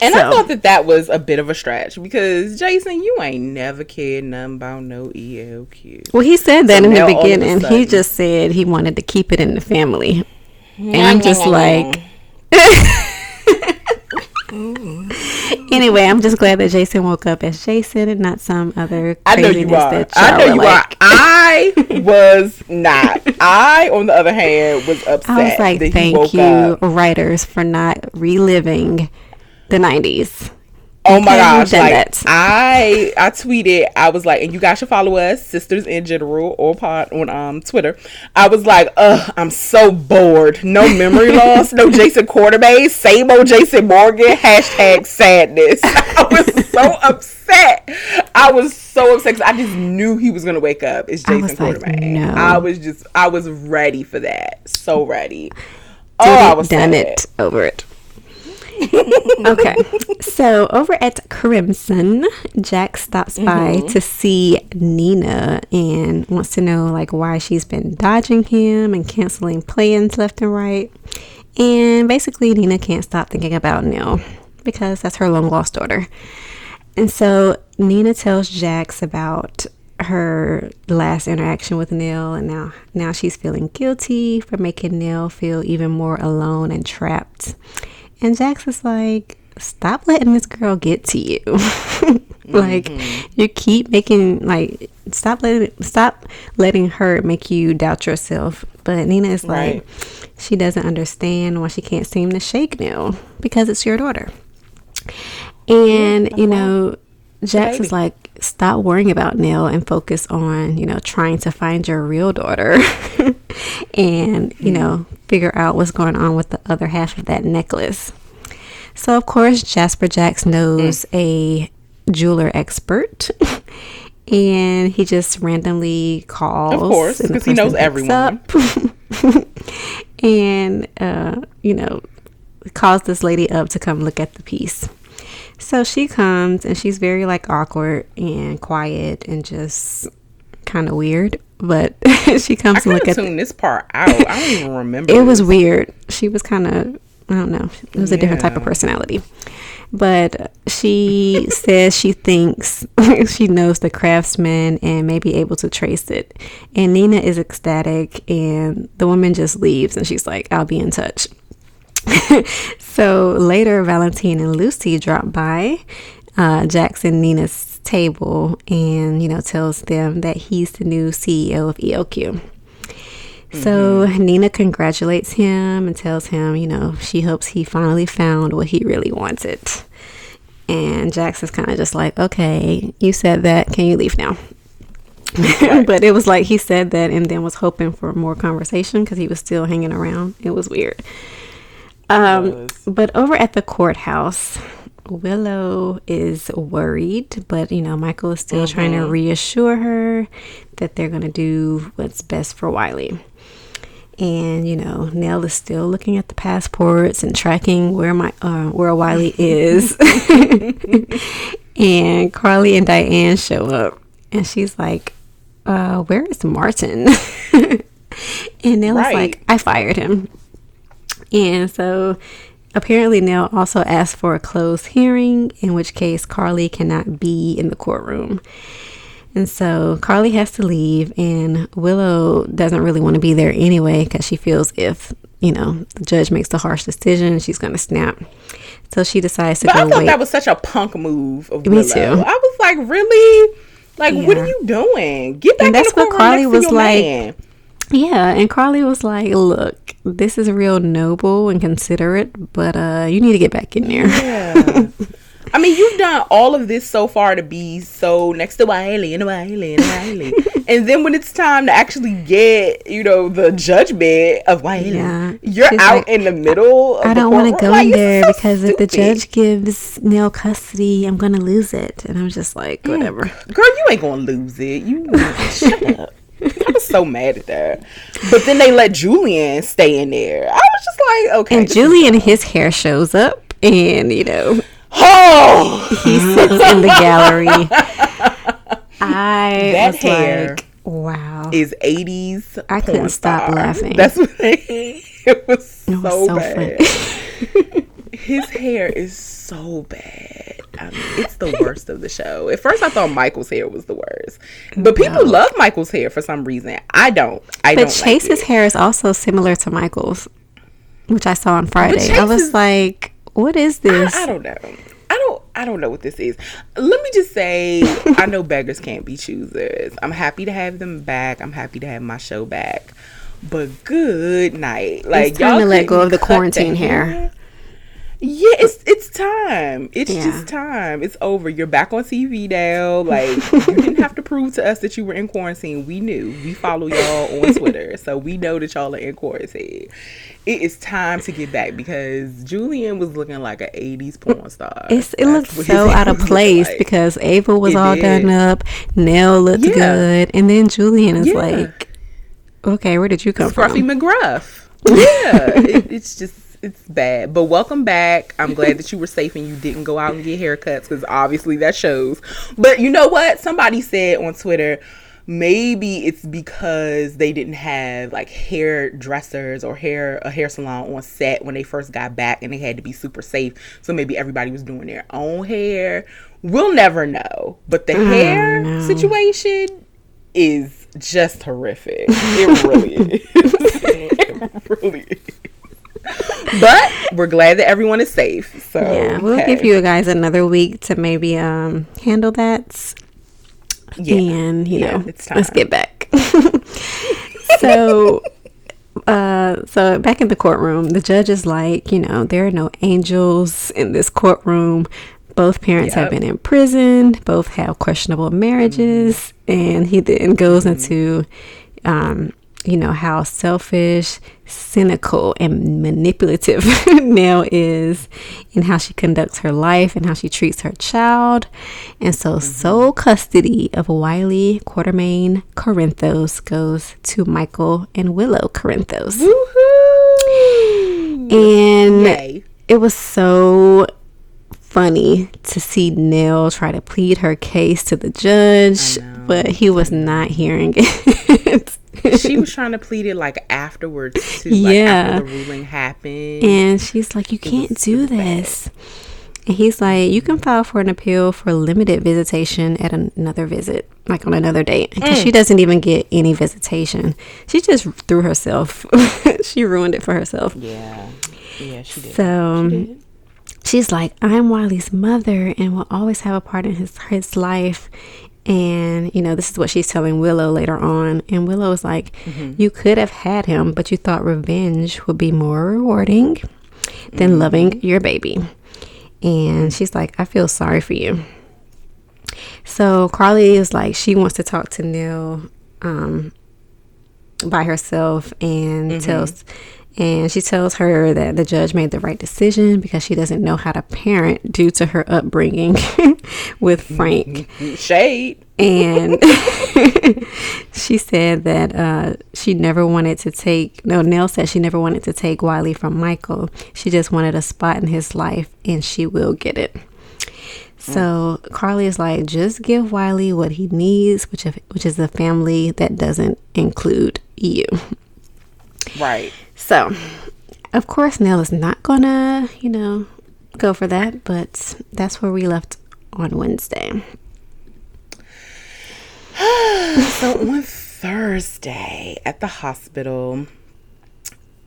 And I thought that that was a bit of a stretch because Jason, you ain't never cared nothing about no ELQ. Well, he said that in the all of a beginning. He just said he wanted to keep it in the family. And I'm just like, Mm. anyway, I'm just glad that Jason woke up as Jason and not some other I know craziness you are. that I know you like. are. I was not. I, on the other hand, was upset. I was like, that thank you, up. writers, for not reliving the 90s. Oh my gosh! Like. I, I tweeted. I was like, and you guys should follow us, sisters in general, or pod on um Twitter. I was like, ugh, I'm so bored. No memory loss. No Jason Quartermaine. Same old Jason Morgan. Hashtag sadness. I was so upset. I was so upset I just knew he was gonna wake up. It's I Jason was like, no. I was just, I was ready for that. So ready. Did oh, I was done sad. it, over it. okay, so over at Crimson, Jax stops by Mm-hmm. to see Nina and wants to know like why she's been dodging him and canceling plans left and right. And basically, Nina can't stop thinking about Neil because that's her long lost daughter. And so Nina tells Jax about her last interaction with Neil and now now she's feeling guilty for making Neil feel even more alone and trapped. And Jax is like, stop letting this girl get to you. like mm-hmm. you keep making like stop letting stop letting her make you doubt yourself. But Nina is like Right. she doesn't understand why she can't seem to shake Neil because it's your daughter. And you know, Jax is like, stop worrying about Neil and focus on, you know, trying to find your real daughter and, you know, figure out what's going on with the other half of that necklace. So, of course, Jasper Jax knows a jeweler expert. And he just randomly calls. Of course, and the 'cause he knows everyone. and, uh, you know, calls this lady up to come look at the piece. So she comes and she's very like awkward and quiet and just kind of weird. But she comes to look at the, this part out. I don't even remember. it was weird. She was kind of, I don't know, it was a different type of personality. But she says she thinks she knows the craftsman and may be able to trace it. And Nina is ecstatic, and the woman just leaves and she's like, I'll be in touch. so later, Valentine and Lucy drop by uh, Jackson Nina's table and, you know, tells them that he's the new CEO of ELQ. So Nina congratulates him and tells him, you know, she hopes he finally found what he really wanted. And Jax is kind of just like, okay, you said that. Can you leave now? but it was like he said that and then was hoping for more conversation because he was still hanging around. It was weird. Um, but over at the courthouse, Willow is worried, but you know, Michael is still trying to reassure her that they're going to do what's best for Wiley. And you know, Nelle is still looking at the passports and tracking where my uh, where Wiley is. and Carly and Diane show up, and she's like, uh, "Where is Martin?" and Nelle is Right. like, "I fired him." And so apparently Nelle also asked for a closed hearing, in which case Carly cannot be in the courtroom. And so Carly has to leave, and Willow doesn't really want to be there anyway because she feels if, you know, the judge makes the harsh decision, she's going to snap. So she decides to But go I thought wait. that was such a punk move of Me Willow. too. I was like, really? Like, what are you doing? Get back And in that's what Carly was like. man. Yeah, and Carly was like, "Look, this is real noble and considerate, but uh, you need to get back in there." Yeah. I mean, you've done all of this so far to be so next to Wiley and Wiley and Wiley. and then when it's time to actually get, you know, the judgment of Wiley, Yeah. you're She's out like, in the middle of I the don't want to go Like, in there so because if the judge gives Neil custody, I'm gonna lose it. And I'm just like, Mm. whatever. Girl, you ain't gonna lose it. You shut up. I was so mad at that. But then they let Julian stay in there. I was just like, okay. And Julian, his hair shows up, and you know Oh, he sits in the gallery. I That was hair like, wow. is 80s. I couldn't stop star. laughing. That's what they, it was It was so, so bad. His hair is so bad. I mean, it's the worst of the show. At first, I thought Michael's hair was the worst, but people love Michael's hair for some reason. I don't. I But don't. Chase's like hair is also similar to Michael's, which I saw on Friday. I was is- like, what is this? I don't know. I don't. I don't know what this is. Let me just say, I know beggars can't be choosers. I'm happy to have them back. I'm happy to have my show back. But good night. Like time y'all to let go of the quarantine hair. Yeah, it's it's time. It's Yeah. just time. It's over. You're back on TV now. Like you didn't have to prove to us that you were in quarantine. We knew. We follow y'all on Twitter, so we know that y'all are in quarantine. It is time to get back because Julian was looking like an '80s porn star. It's, it looked so out of place like. because Ava was It all did. done up, Nelle looked Yeah. good, and then Julian is Yeah. like, "Okay, where did you come Scruffy from?" McGruff. Yeah, it, it's just it's bad. But welcome back. I'm glad that you were safe and you didn't go out and get haircuts because obviously that shows. But you know what? Somebody said on Twitter. Maybe it's because they didn't have like hairdressers or hair a hair salon on set when they first got back and they had to be super safe. So maybe everybody was doing their own hair. We'll never know. But the mm, hair know. situation is just horrific. It really is. it really is. But we're glad that everyone is safe. So Yeah, we'll okay. give you guys another week to maybe um handle that, yeah. and you Yeah, know, it's let's get back. so. Uh, so back in the courtroom, the judge is like, you know, there are no angels in this courtroom. Both parents have been in prison. Both have questionable marriages, and he then goes into, um, you know, how selfish, cynical, and manipulative Nelle is, and how she conducts her life and how she treats her child. And so, mm-hmm. sole custody of Wiley Quartermaine Corinthos goes to Michael and Willow Corinthos. Woohoo! And Yay. it was so funny to see Nelle try to plead her case to the judge, but he was not hearing it. She was trying to plead it like afterwards too. Like Yeah. after the ruling happened. and she's like, You can't do this. And he's like, You can file for an appeal for limited visitation at an- another visit, like on another date. Because she mm. doesn't even get any visitation. She just threw herself, she ruined it for herself. yeah. Yeah, she did. So She did. She's like, I'm Wiley's mother and will always have a part in his his life. And, you know, this is what she's telling Willow later on. And Willow is like, mm-hmm. You could have had him, but you thought revenge would be more rewarding than mm-hmm. loving your baby. And she's like, I feel sorry for you. So Carly is like, she wants to talk to Neil um, by herself and mm-hmm. tells and she tells her that the judge made the right decision because she doesn't know how to parent due to her upbringing with Frank. Shade. And she said that uh, she never wanted to take, no, Nelle said she never wanted to take Wiley from Michael. She just wanted a spot in his life and she will get it. So Carly is like, just give Wiley what he needs, which, which is a family that doesn't include you. Right. So, of course, Nelle is not gonna, you know, go for that, but that's where we left on Wednesday. So on Thursday at the hospital,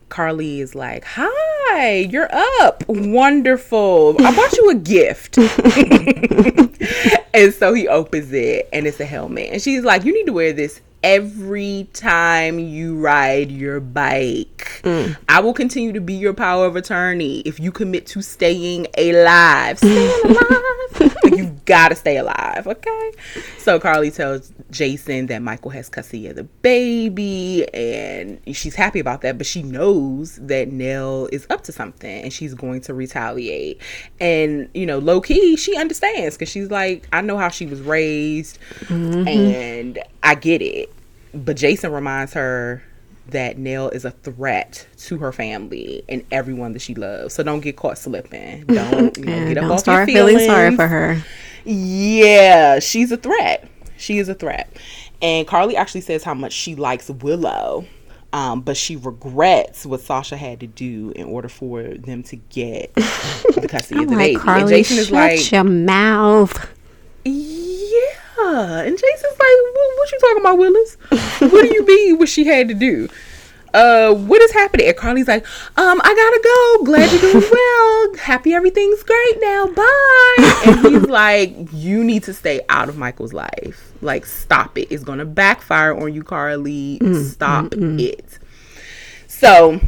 Carly is like, Hi, you're up. Wonderful. I bought you a gift. and so he opens it and it's a helmet. And she's like, You need to wear this every time you ride your bike. Mm. I will continue to be your power of attorney if you commit to staying alive. Staying alive. you gotta stay alive, okay? So Carly tells Jason that Michael has custody of the baby and she's happy about that, but she knows that Nelle is up to something and she's going to retaliate. And, you know, low key, she understands because she's like, I know how she was raised mm-hmm. and I get it. But Jason reminds her that Nelle is a threat to her family and everyone that she loves. So don't get caught slipping. Don't, you know, get up don't off start your feeling sorry for her. Yeah, she's a threat. She is a threat. And Carly actually says how much she likes Willow, um, but she regrets what Sasha had to do in order for them to get the custody of the like, baby. Carly, and Jason is shut like, your mouth. yeah. And Jason's like, what, what you talking about, Willis? what do you mean what she had to do? Uh, what is happening? And Carly's like, um, I gotta go. Glad you're doing well. Happy everything's great now. Bye. And he's like, you need to stay out of Michael's life. Like, stop it. It's gonna backfire on you, Carly. Stop it. So,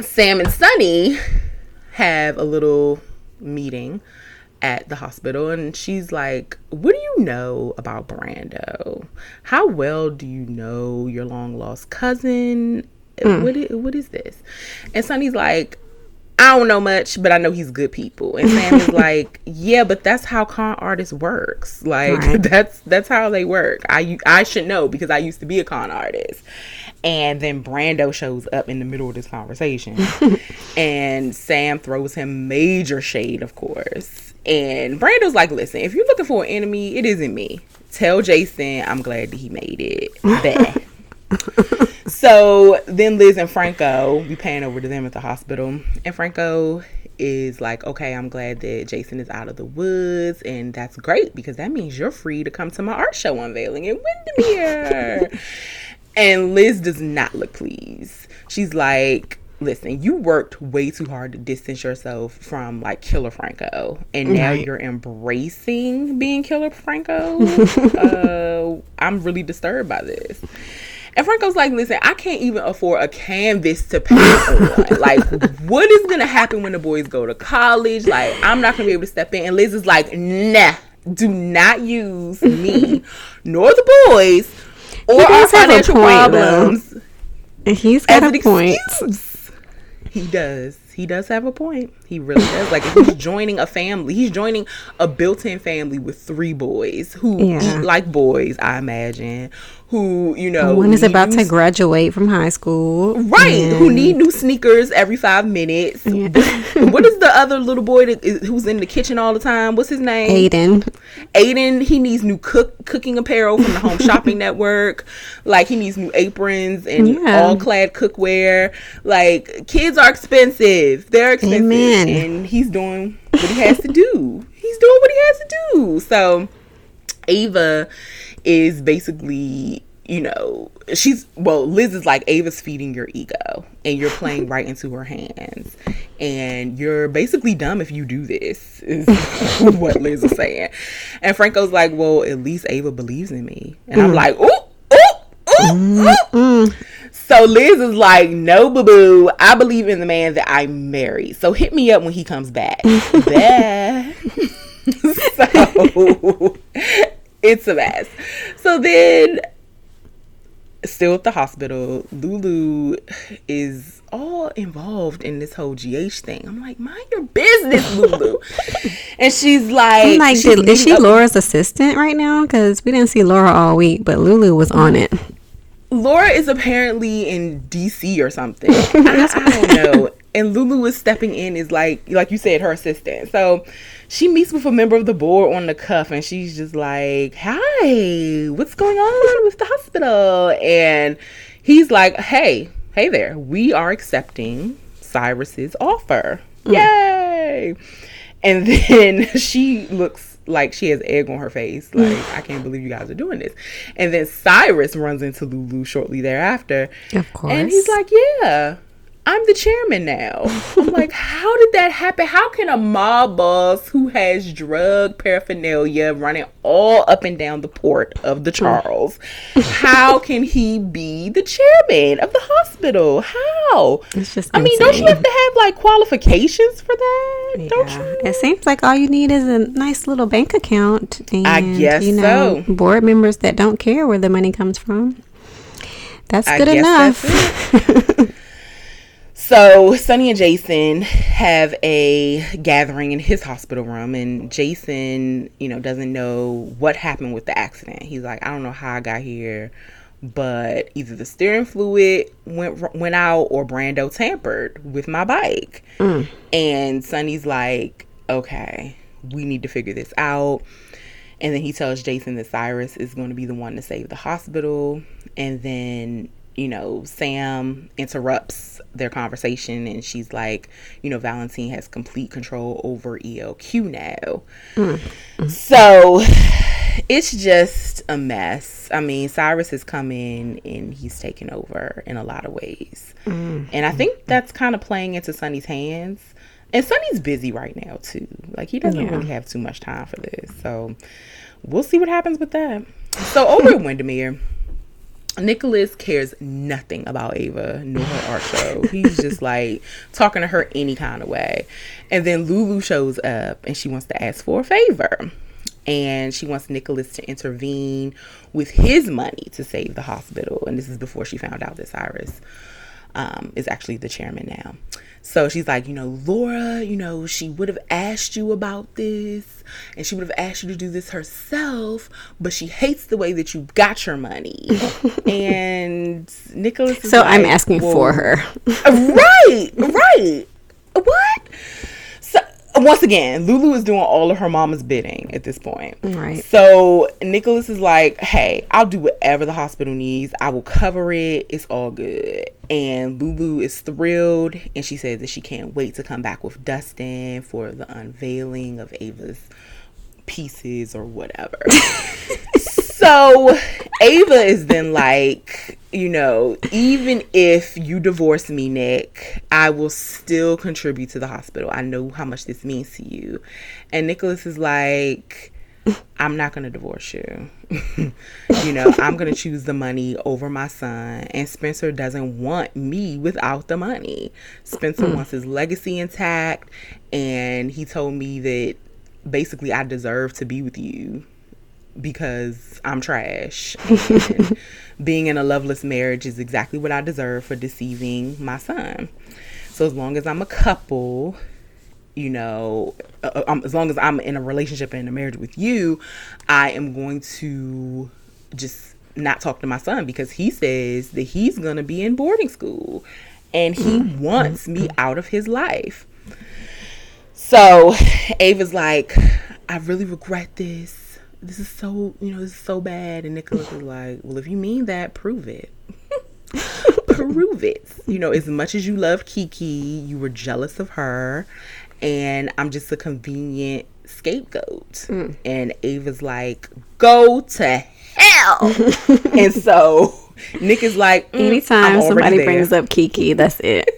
Sam and Sonny have a little meeting at the hospital and she's like, What do you know about Brando? How well do you know your long lost cousin? Hmm. What, is, what is this? And Sonny's like, I don't know much, but I know he's good people. And Sam is like, Yeah, but that's how con artists works. Like Right. that's that's how they work. I I should know because I used to be a con artist. And then Brando shows up in the middle of this conversation. and Sam throws him major shade, of course. And Brando's like, listen, if you're looking for an enemy, it isn't me. Tell Jason I'm glad that he made it. Bad. so then Liz and Franco, we pan over to them at the hospital. And Franco is like, okay, I'm glad that Jason is out of the woods. And that's great because that means you're free to come to my art show unveiling in Windermere. and Liz does not look pleased. She's like, listen, you worked way too hard to distance yourself from like Killer Franco. And now Right. you're embracing being Killer Franco. uh, I'm really disturbed by this. And Franco's like, listen, I can't even afford a canvas to paint on. Like, what is gonna happen when the boys go to college? Like, I'm not gonna be able to step in. And Liz is like, nah, do not use me nor the boys or our does have a financial point, though. problems And he's got a point. excuse. He does. He does have a point. He really does. Like if he's joining a family. He's joining a built-in family with three boys who Yeah. eat like boys. I imagine. Who you know One is about to graduate from high school. Right, who need new sneakers every five minutes. Yeah. what is the other little boy that is, who's in the kitchen all the time? What's his name? Aiden. Aiden, he needs new cook cooking apparel from the Home Shopping Network. Like he needs new aprons and Yeah. all clad cookware. Like kids are expensive. They're expensive. Amen. And he's doing what he has to do. He's doing what he has to do. So Ava is basically, you know, she's well, Liz is like Ava's feeding your ego and you're playing right into her hands. and you're basically dumb if you do this is what liz is saying and franco's like well at least ava believes in me and i'm mm. like ooh ooh ooh, ooh. So Liz is like, no, boo boo. I believe in the man that I married. So hit me up when he comes back. So it's a mess. So then, still at the hospital, Lulu is all involved in this whole GH thing. I'm like, mind your business, Lulu. and she's like, I'm like, she's is she up- Laura's assistant right now? Because we didn't see Laura all week, but Lulu was on it. Laura is apparently in DC or something. I, I don't know. And Lulu is stepping in is like like you said, her assistant. So she meets with a member of the board on the cuff and she's just like, Hi, what's going on with the hospital? And he's like, Hey, hey there, we are accepting Cyrus's offer. Mm. Yay! And then she looks like she has egg on her face. Like, I can't believe you guys are doing this. And then Cyrus runs into Lulu shortly thereafter. Of course. And he's like, Yeah, I'm the chairman now. I'm like, How did that happen? How can a mob boss who has drug paraphernalia running all up and down the port of the mm. Charles, how can he be the chairman of the hospital? How? It's just I mean, don't you have to have like qualifications for that? Don't you? It seems like all you need is a nice little bank account and I guess you know so. board members that don't care where the money comes from. That's I good enough. So Sonny and Jason have a gathering in his hospital room, and Jason, you know, doesn't know what happened with the accident. He's like, I don't know how I got here, but either the steering fluid went went out or Brando tampered with my bike. Mm. And Sonny's like, okay, we need to figure this out. And then he tells Jason that Cyrus is going to be the one to save the hospital. And then, you know, Sam interrupts their conversation and she's like, you know, Valentine has complete control over ELQ now. Mm-hmm. So it's just a mess. I mean, Cyrus has come in and he's taken over in a lot of ways. Mm-hmm. And I think that's kind of playing into Sonny's hands. And Sonny's busy right now too. Like he doesn't Yeah. really have too much time for this. So we'll see what happens with that. So over at Windermere, Nicholas cares nothing about Ava nor her art show. He's just like talking to her any kind of way. And then Lulu shows up and she wants to ask for a favor. And she wants Nicholas to intervene with his money to save the hospital. And this is before she found out that Cyrus um, is actually the chairman now. So she's like, you know, Laura, you know, she would have asked you about this and she would have asked you to do this herself, but she hates the way that you got your money. and Nicholas so I'm asking well, for her. right, right. What? Once again, Lulu is doing all of her mama's bidding at this point. Right. So Nicholas is like, "Hey, I'll do whatever the hospital needs. I will cover it. It's all good." And Lulu is thrilled, and she says that she can't wait to come back with Dustin for the unveiling of Ava's pieces or whatever. so Ava is then like, you know, even if you divorce me, Nick, I will still contribute to the hospital. I know how much this means to you. And Nicholas is like, I'm not going to divorce you. you know, I'm going to choose the money over my son. And Spencer doesn't want me without the money. Spencer hmm. wants his legacy intact. And he told me that basically I deserve to be with you because I'm trash. Being in a loveless marriage is exactly what I deserve for deceiving my son. So as long as I'm a couple, you know, uh, um, as long as I'm in a relationship and in a marriage with you, I am going to just not talk to my son because he says that he's going to be in boarding school and he wants me out of his life. So Ava's like, I really regret this. This is so, you know, this is so bad. And Nicholas is like, well, if you mean that, prove it. prove it. You know, as much as you love Kiki, you were jealous of her. And I'm just a convenient scapegoat. And Ava's like, go to hell. and so Nick is like, mm, Anytime I'm somebody there. brings up Kiki, that's it.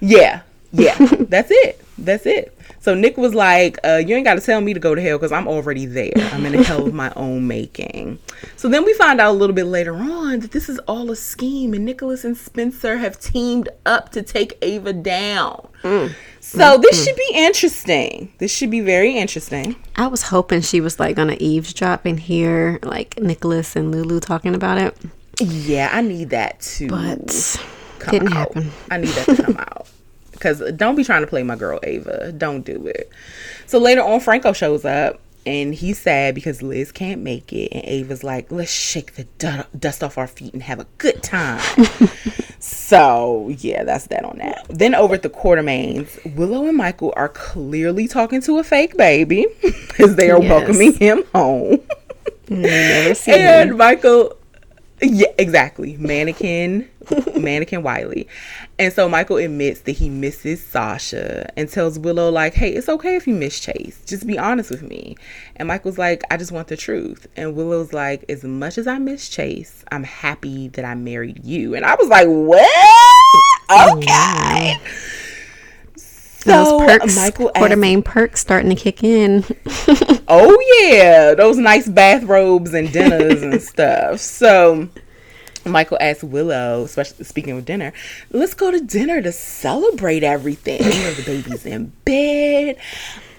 Yeah. Yeah, that's it. That's it. So Nick was like, uh, "You ain't got to tell me to go to hell because I'm already there. I'm in a hell of my own making." So then we find out a little bit later on that this is all a scheme, and Nicholas and Spencer have teamed up to take Ava down. So this should be interesting. This should be very interesting. I was hoping she was like gonna eavesdrop and hear like Nicholas and Lulu talking about it, Yeah, I need that too. but come didn't out. happen. I need that to come out. Because don't be trying to play my girl Ava. Don't do it. So later on, Franco shows up and he's sad because Liz can't make it. And Ava's like, let's shake the du- dust off our feet and have a good time. so, yeah, that's that on that. Then over at the Quartermaines, Willow and Michael are clearly talking to a fake baby as they are Yes. welcoming him home. And Michael, yeah, exactly, mannequin, mannequin Wiley, and so Michael admits that he misses Sasha and tells Willow like, "Hey, it's okay if you miss Chase. Just be honest with me." And Michael's like, "I just want the truth." And Willow's like, "As much as I miss Chase, I'm happy that I married you." And I was like, "What? Oh, okay." those So perks, Michael asks- Quartermaine perks starting to kick in. Oh yeah, those nice bathrobes and dinners and stuff. So Michael asked Willow, especially speaking of dinner, let's go to dinner to celebrate everything. You know, the baby's in bed.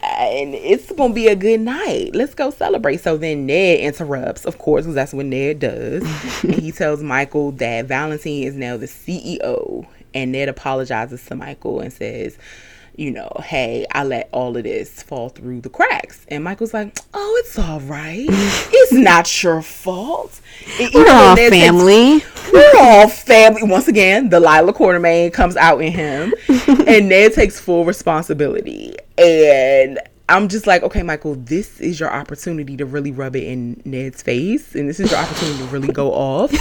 And it's gonna be a good night. Let's go celebrate. So then Ned interrupts, of course, because that's what Ned does. and he tells Michael that Valentine is now the CEO. And Ned apologizes to Michael and says, you know, hey, I let all of this fall through the cracks. And Michael's like, oh, it's all right. it's not your fault. And We're all takes- family. we're all family. Once again, the Lila Quartermaine comes out in him, and Ned takes full responsibility. And I'm just like, okay, Michael, this is your opportunity to really rub it in Ned's face, and this is your opportunity to really go off.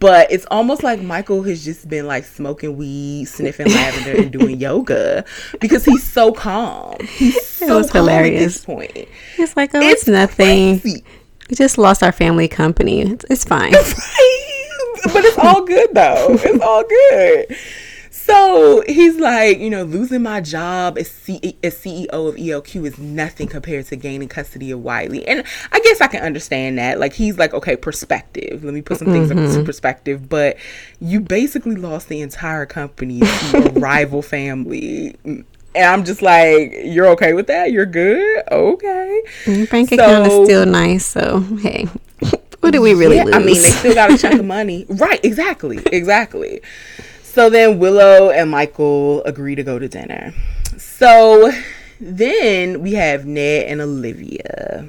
But it's almost like Michael has just been like smoking weed, sniffing lavender, and doing yoga because he's so calm. He's so was calm at hilarious. this point. It's like, oh, it's, It's nothing. crazy. We just lost our family company. It's, it's fine. but it's all good though. It's all good. So he's like, you know, losing my job as, C- as CEO of ELQ is nothing compared to gaining custody of Wiley. And I guess I can understand that. Like, he's like, okay, perspective. Let me put some things into mm-hmm. perspective. But you basically lost the entire company to a rival family. And I'm just like, you're okay with that? You're good? Okay. Your bank account is still nice, so hey, what do we really Yeah, lose? I mean, they still got a chunk of money. Right, exactly, exactly. So then Willow and Michael agree to go to dinner. So then we have Ned and Olivia.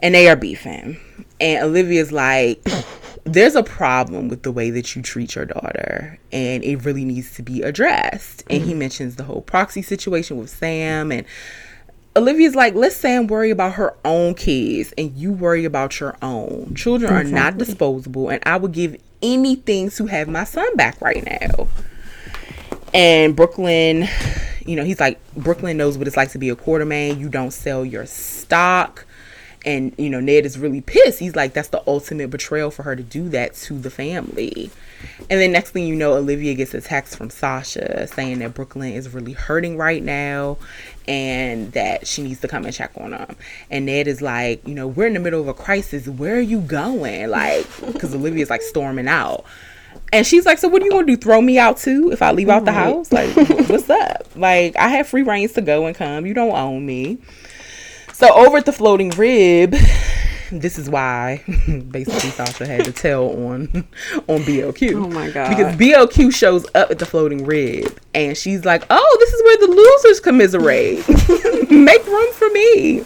And they are beefing. And Olivia's like, there's a problem with the way that you treat your daughter, and it really needs to be addressed. And he mm-hmm. mentions the whole proxy situation with Sam and Olivia's like, let Sam worry about her own kids and you worry about your own. Children are not disposable, and I would give anything to have my son back right now. And Brooklyn, you know, he's like, Brooklyn knows what it's like to be a Quartermaine. You don't sell your stock. And, you know, Ned is really pissed. He's like, that's the ultimate betrayal for her to do that to the family. And then next thing you know, Olivia gets a text from Sasha saying that Brooklyn is really hurting right now and that she needs to come and check on him. And Ned is like, you know, we're in the middle of a crisis. Where are you going? Like, because Olivia's like storming out. And she's like, so what are you going to do? Throw me out too if I leave out the house? Like, what's up? Like, I have free reigns to go and come. You don't own me. So over at the floating rib, this is why basically Sasha had to tell on on BLQ. Oh my God. Because BLQ shows up at the floating rib and she's like, "Oh, this is where the losers commiserate. Make room for me."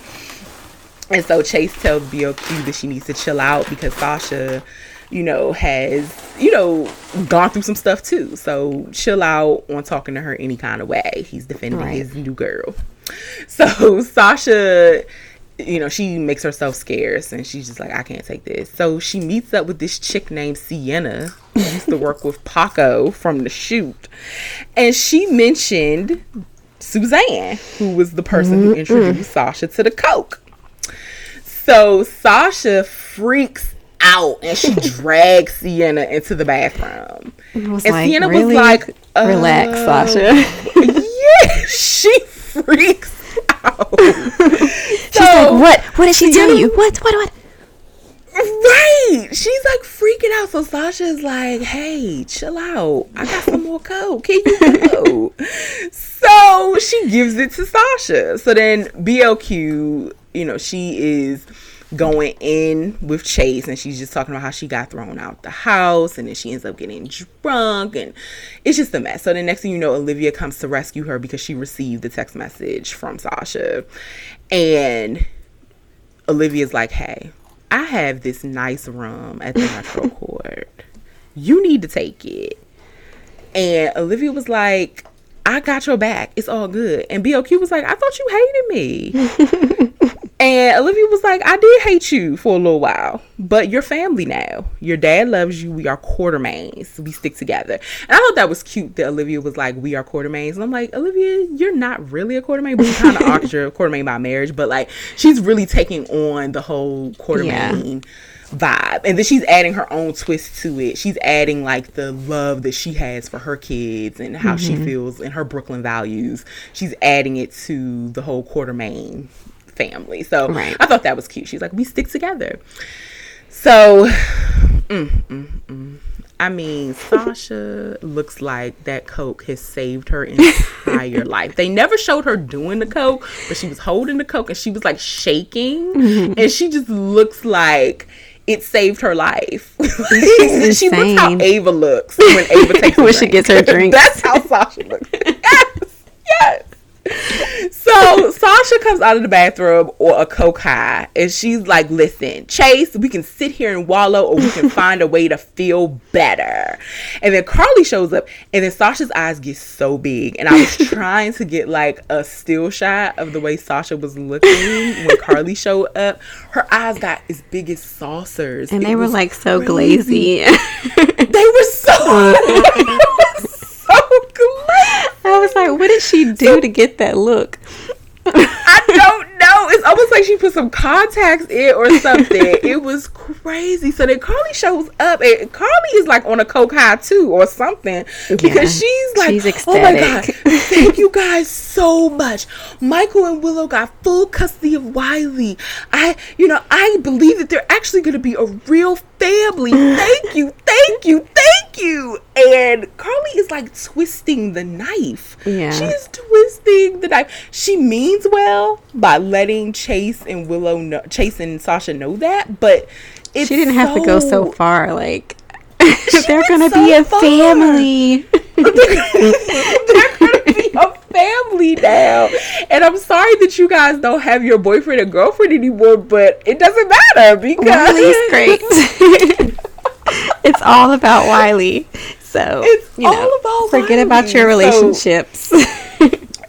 And so Chase tells BLQ that she needs to chill out because Sasha, you know, has, you know, gone through some stuff too. So chill out on talking to her any kind of way. He's defending Right. his new girl. So Sasha, you know, she makes herself scarce and she's just like, I can't take this. So she meets up with this chick named Sienna, who used to work with Paco from the shoot. And she mentioned Suzanne, who was the person who introduced Sasha to the Coke. So Sasha freaks out and she drags Sienna into the bathroom. and like, Sienna really? was like, Relax, uh, Sasha. yeah, she freaks She's like, what? What did she tell Sienna- you? What? What? What? Right. She's like freaking out. So Sasha's like, hey, chill out. I got some more coke. Here you go. so she gives it to Sasha. So then BLQ, you know, she is going in with Chase and she's just talking about how she got thrown out the house and then she ends up getting drunk and it's just a mess. So the next thing you know, Olivia comes to rescue her because she received the text message from Sasha. And Olivia's like, hey, I have this nice room at the Metro Court. You need to take it. And Olivia was like, I got your back. It's all good. And BLQ was like, I thought you hated me. and Olivia was like, I did hate you for a little while, but you're family now. Your dad loves you. We are Quartermaines. We stick together. And I thought that was cute that Olivia was like, We are Quartermaines. And I'm like, Olivia, you're not really a Quartermaine, but you kind of are a Quartermaine by marriage. But like, she's really taking on the whole Quartermaine vibe. And then she's adding her own twist to it. She's adding like the love that she has for her kids and how she mm-hmm. feels and her Brooklyn values. She's adding it to the whole Quartermaine family. So Right. I thought that was cute. She's like, we stick together. So, mm, mm, mm. I mean, Sasha looks like that Coke has saved her entire life. They never showed her doing the Coke, but she was holding the Coke and she was like shaking. And she just looks like it saved her life. she looks how. Ava looks when Ava takes When she drink. gets her drinks. That's how Sasha looks. Yes, yes. So Sasha comes out of the bathroom or a coke high, and she's like, "Listen, Chase, we can sit here and wallow, or we can find a way to feel better." And then Carly shows up, and then Sasha's eyes get so big, and I was trying to get like a still shot of the way Sasha was looking when Carly showed up. Her eyes got as big as saucers, And It they were like so crazy. glazy. They were so, they were so glazy. I was like, what did she do to get that look? I don't know. It's almost like she put some contacts in or something. it was crazy. So then Carly shows up, and Carly is like on a coke high too, or something, Yeah. because she's like, She's "Oh my god, thank you guys so much. Michael and Willow got full custody of Wiley. I, you know, I believe that they're actually going to be a real family. Thank you, thank you, thank you." And Carly is like twisting the knife. Yeah. She is twisting the knife. She means well by letting Chase and Willow know, Chase and Sasha know that, but it's She didn't have to go so far. Like, they're gonna so be a far. family. They're gonna be a family now, and I'm sorry that you guys don't have your boyfriend and girlfriend anymore, but it doesn't matter because Wiley's great. it's all about Wiley. So It's you know, all about forget about your Wiley. So- relationships.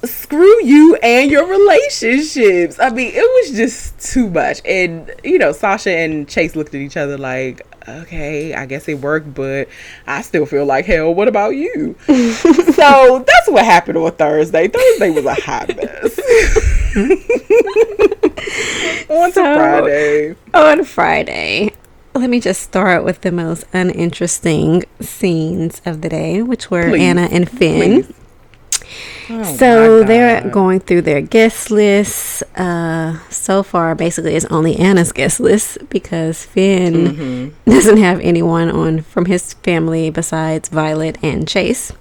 Screw you and your relationships. I mean, it was just too much. And, you know, Sasha and Chase looked at each other like, okay, I guess it worked, but I still feel like hell. What about you? so that's what happened on Thursday. Thursday was a hot mess. on So- Friday. on Friday. Let me just start with the most uninteresting scenes of the day, which were Please. Anna and Finn. Please. Oh So they're going through their guest lists. Uh, so far, basically, it's only Anna's guest list because Finn Mm-hmm. doesn't have anyone on from his family besides Violet and Chase.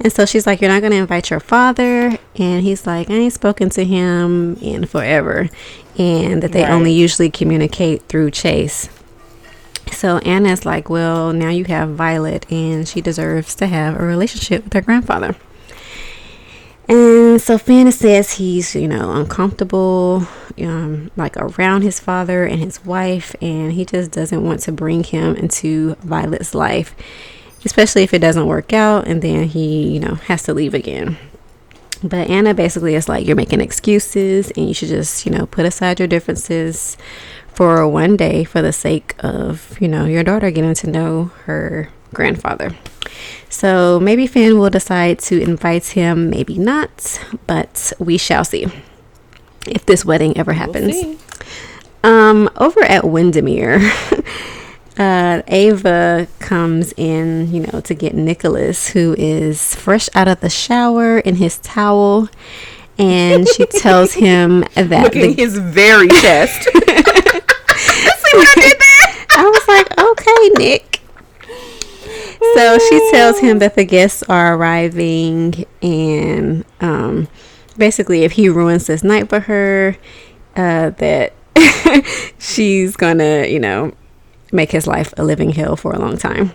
And so she's like, "You're not going to invite your father," and he's like, "I ain't spoken to him in forever," and that they Right. only usually communicate through Chase. So Anna's like, "Well, now you have Violet, and she deserves to have a relationship with her grandfather." And so Finn says he's, you know, uncomfortable, um, like around his father and his wife, and he just doesn't want to bring him into Violet's life, especially if it doesn't work out, and then he, you know, has to leave again. But Anna basically is like, you're making excuses, and you should just, you know, put aside your differences for one day for the sake of, you know, your daughter getting to know her grandfather. So maybe Finn will decide to invite him, maybe not, but we shall see if this wedding ever We'll happens. see. Um, over at Wyndemere, uh, Ava comes in, you know, to get Nicholas, who is fresh out of the shower in his towel, and she tells him that Looking the- his very chest. See what I did there? I was like, okay, Nick. So she tells him that the guests are arriving, and um, basically, if he ruins this night for her, uh, that she's gonna, you know, make his life a living hell for a long time.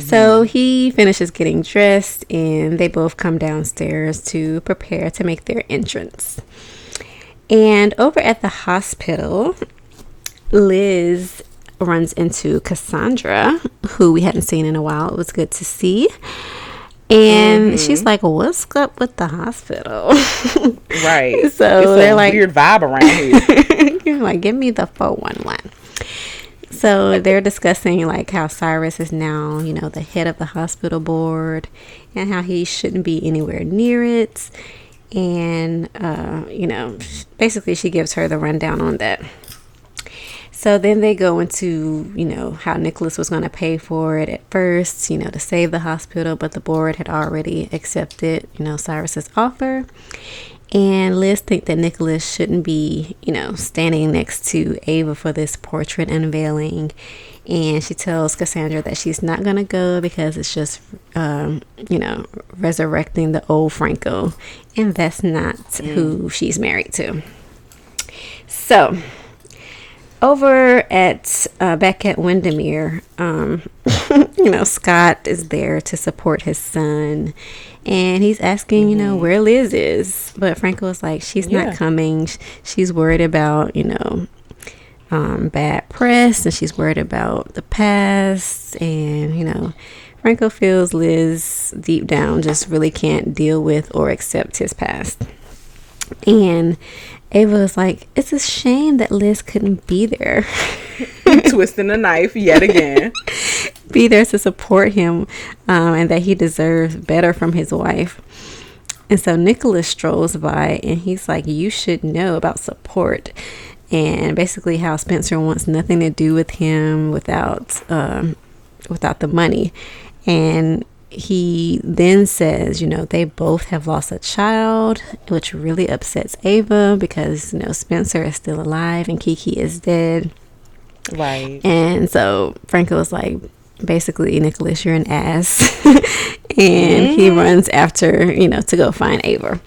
So he finishes getting dressed, and they both come downstairs to prepare to make their entrance. And over at the hospital, Liz runs into Cassandra, who we hadn't seen in a while. It was good to see. And she's like, What's up with the hospital? Right. So they're a like- weird vibe around here. You're like, Give me the 411. So they're discussing like how Cyrus is now, you know, the head of the hospital board and how he shouldn't be anywhere near it. And, uh, you know, basically she gives her the rundown on that. So then they go into, you know, how Nicholas was going to pay for it at first, you know, to save the hospital, but the board had already accepted, you know, Cyrus's offer. And Liz think that Nicholas shouldn't be, you know, standing next to Ava for this portrait unveiling. And she tells Cassandra that she's not going to go because it's just, um, you know, resurrecting the old Franco. And that's not who she's married to. So, over at uh, back at Wyndemere, um, you know, Scott is there to support his son, and he's asking, you know, where Liz is. But Franco is like, she's Yeah. not coming. She's worried about, you know, um, bad press, and she's worried about the past, and you know. Franco feels Liz deep down just really can't deal with or accept his past. And Ava was like, It's a shame that Liz couldn't be there. Twisting a knife yet again. be there to support him um, and that he deserves better from his wife. And so Nicholas strolls by and he's like, You should know about support. And basically, how Spencer wants nothing to do with him without um, without the money. And he then says, you know, they both have lost a child, which really upsets Ava because, you know, Spencer is still alive and Kiki is dead. Right. And so Franco was like, basically, Nicholas, you're an ass. and he runs after, you know, to go find Ava.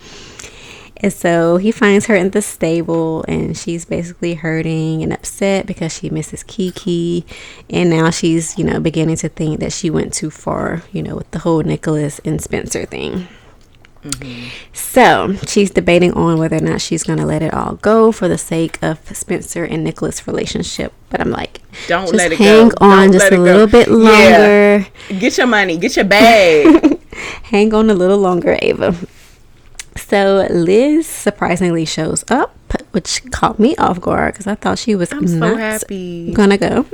And so he finds her in the stable and she's basically hurting and upset because she misses Kiki. And now she's, you know, beginning to think that she went too far, you know, with the whole Nicholas and Spencer thing. Mm-hmm. So she's debating on whether or not she's going to let it all go for the sake of Spencer and Nicholas' relationship. But I'm like, Don't just let it go hang go. on Don't just a go. little bit Yeah. longer. Get your money. Get your bag. Hang on a little longer, Ava. So Liz surprisingly shows up, which caught me off guard because I thought she was I'm so not happy. gonna go.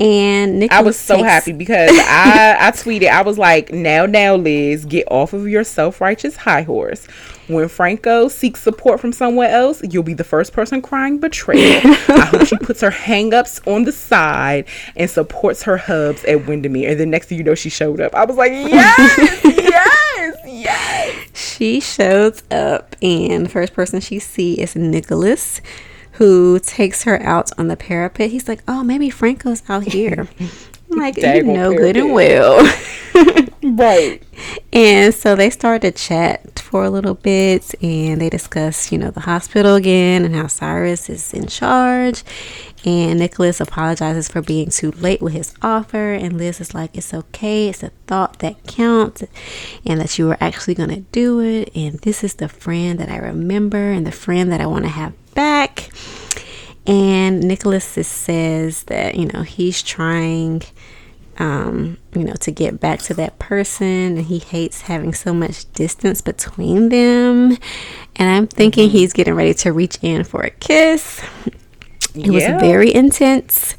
And Nicholas I was so takes- happy because I, I tweeted, I was like, now, now, Liz, get off of your self righteous high horse. When Franco seeks support from somewhere else, you'll be the first person crying betrayal. I hope she puts her hangups on the side and supports her hubs at Wyndemere. And then next thing you know, she showed up. I was like, yes, yes, yes. She shows up, and the first person she see is Nicholas, who takes her out on the parapet. He's like, "Oh, maybe Franco's out here." I'm like, you Daggone know good and well. Right. And so they start to chat for a little bit and they discuss, you know, the hospital again and how Cyrus is in charge. And Nicholas apologizes for being too late with his offer. And Liz is like, it's okay. It's a thought that counts. And that you were actually going to do it. And this is the friend that I remember and the friend that I want to have back. And Nicholas says that, you know, he's trying um, you know, to get back to that person. And he hates having so much distance between them. And I'm thinking he's getting ready to reach in for a kiss. It was very intense.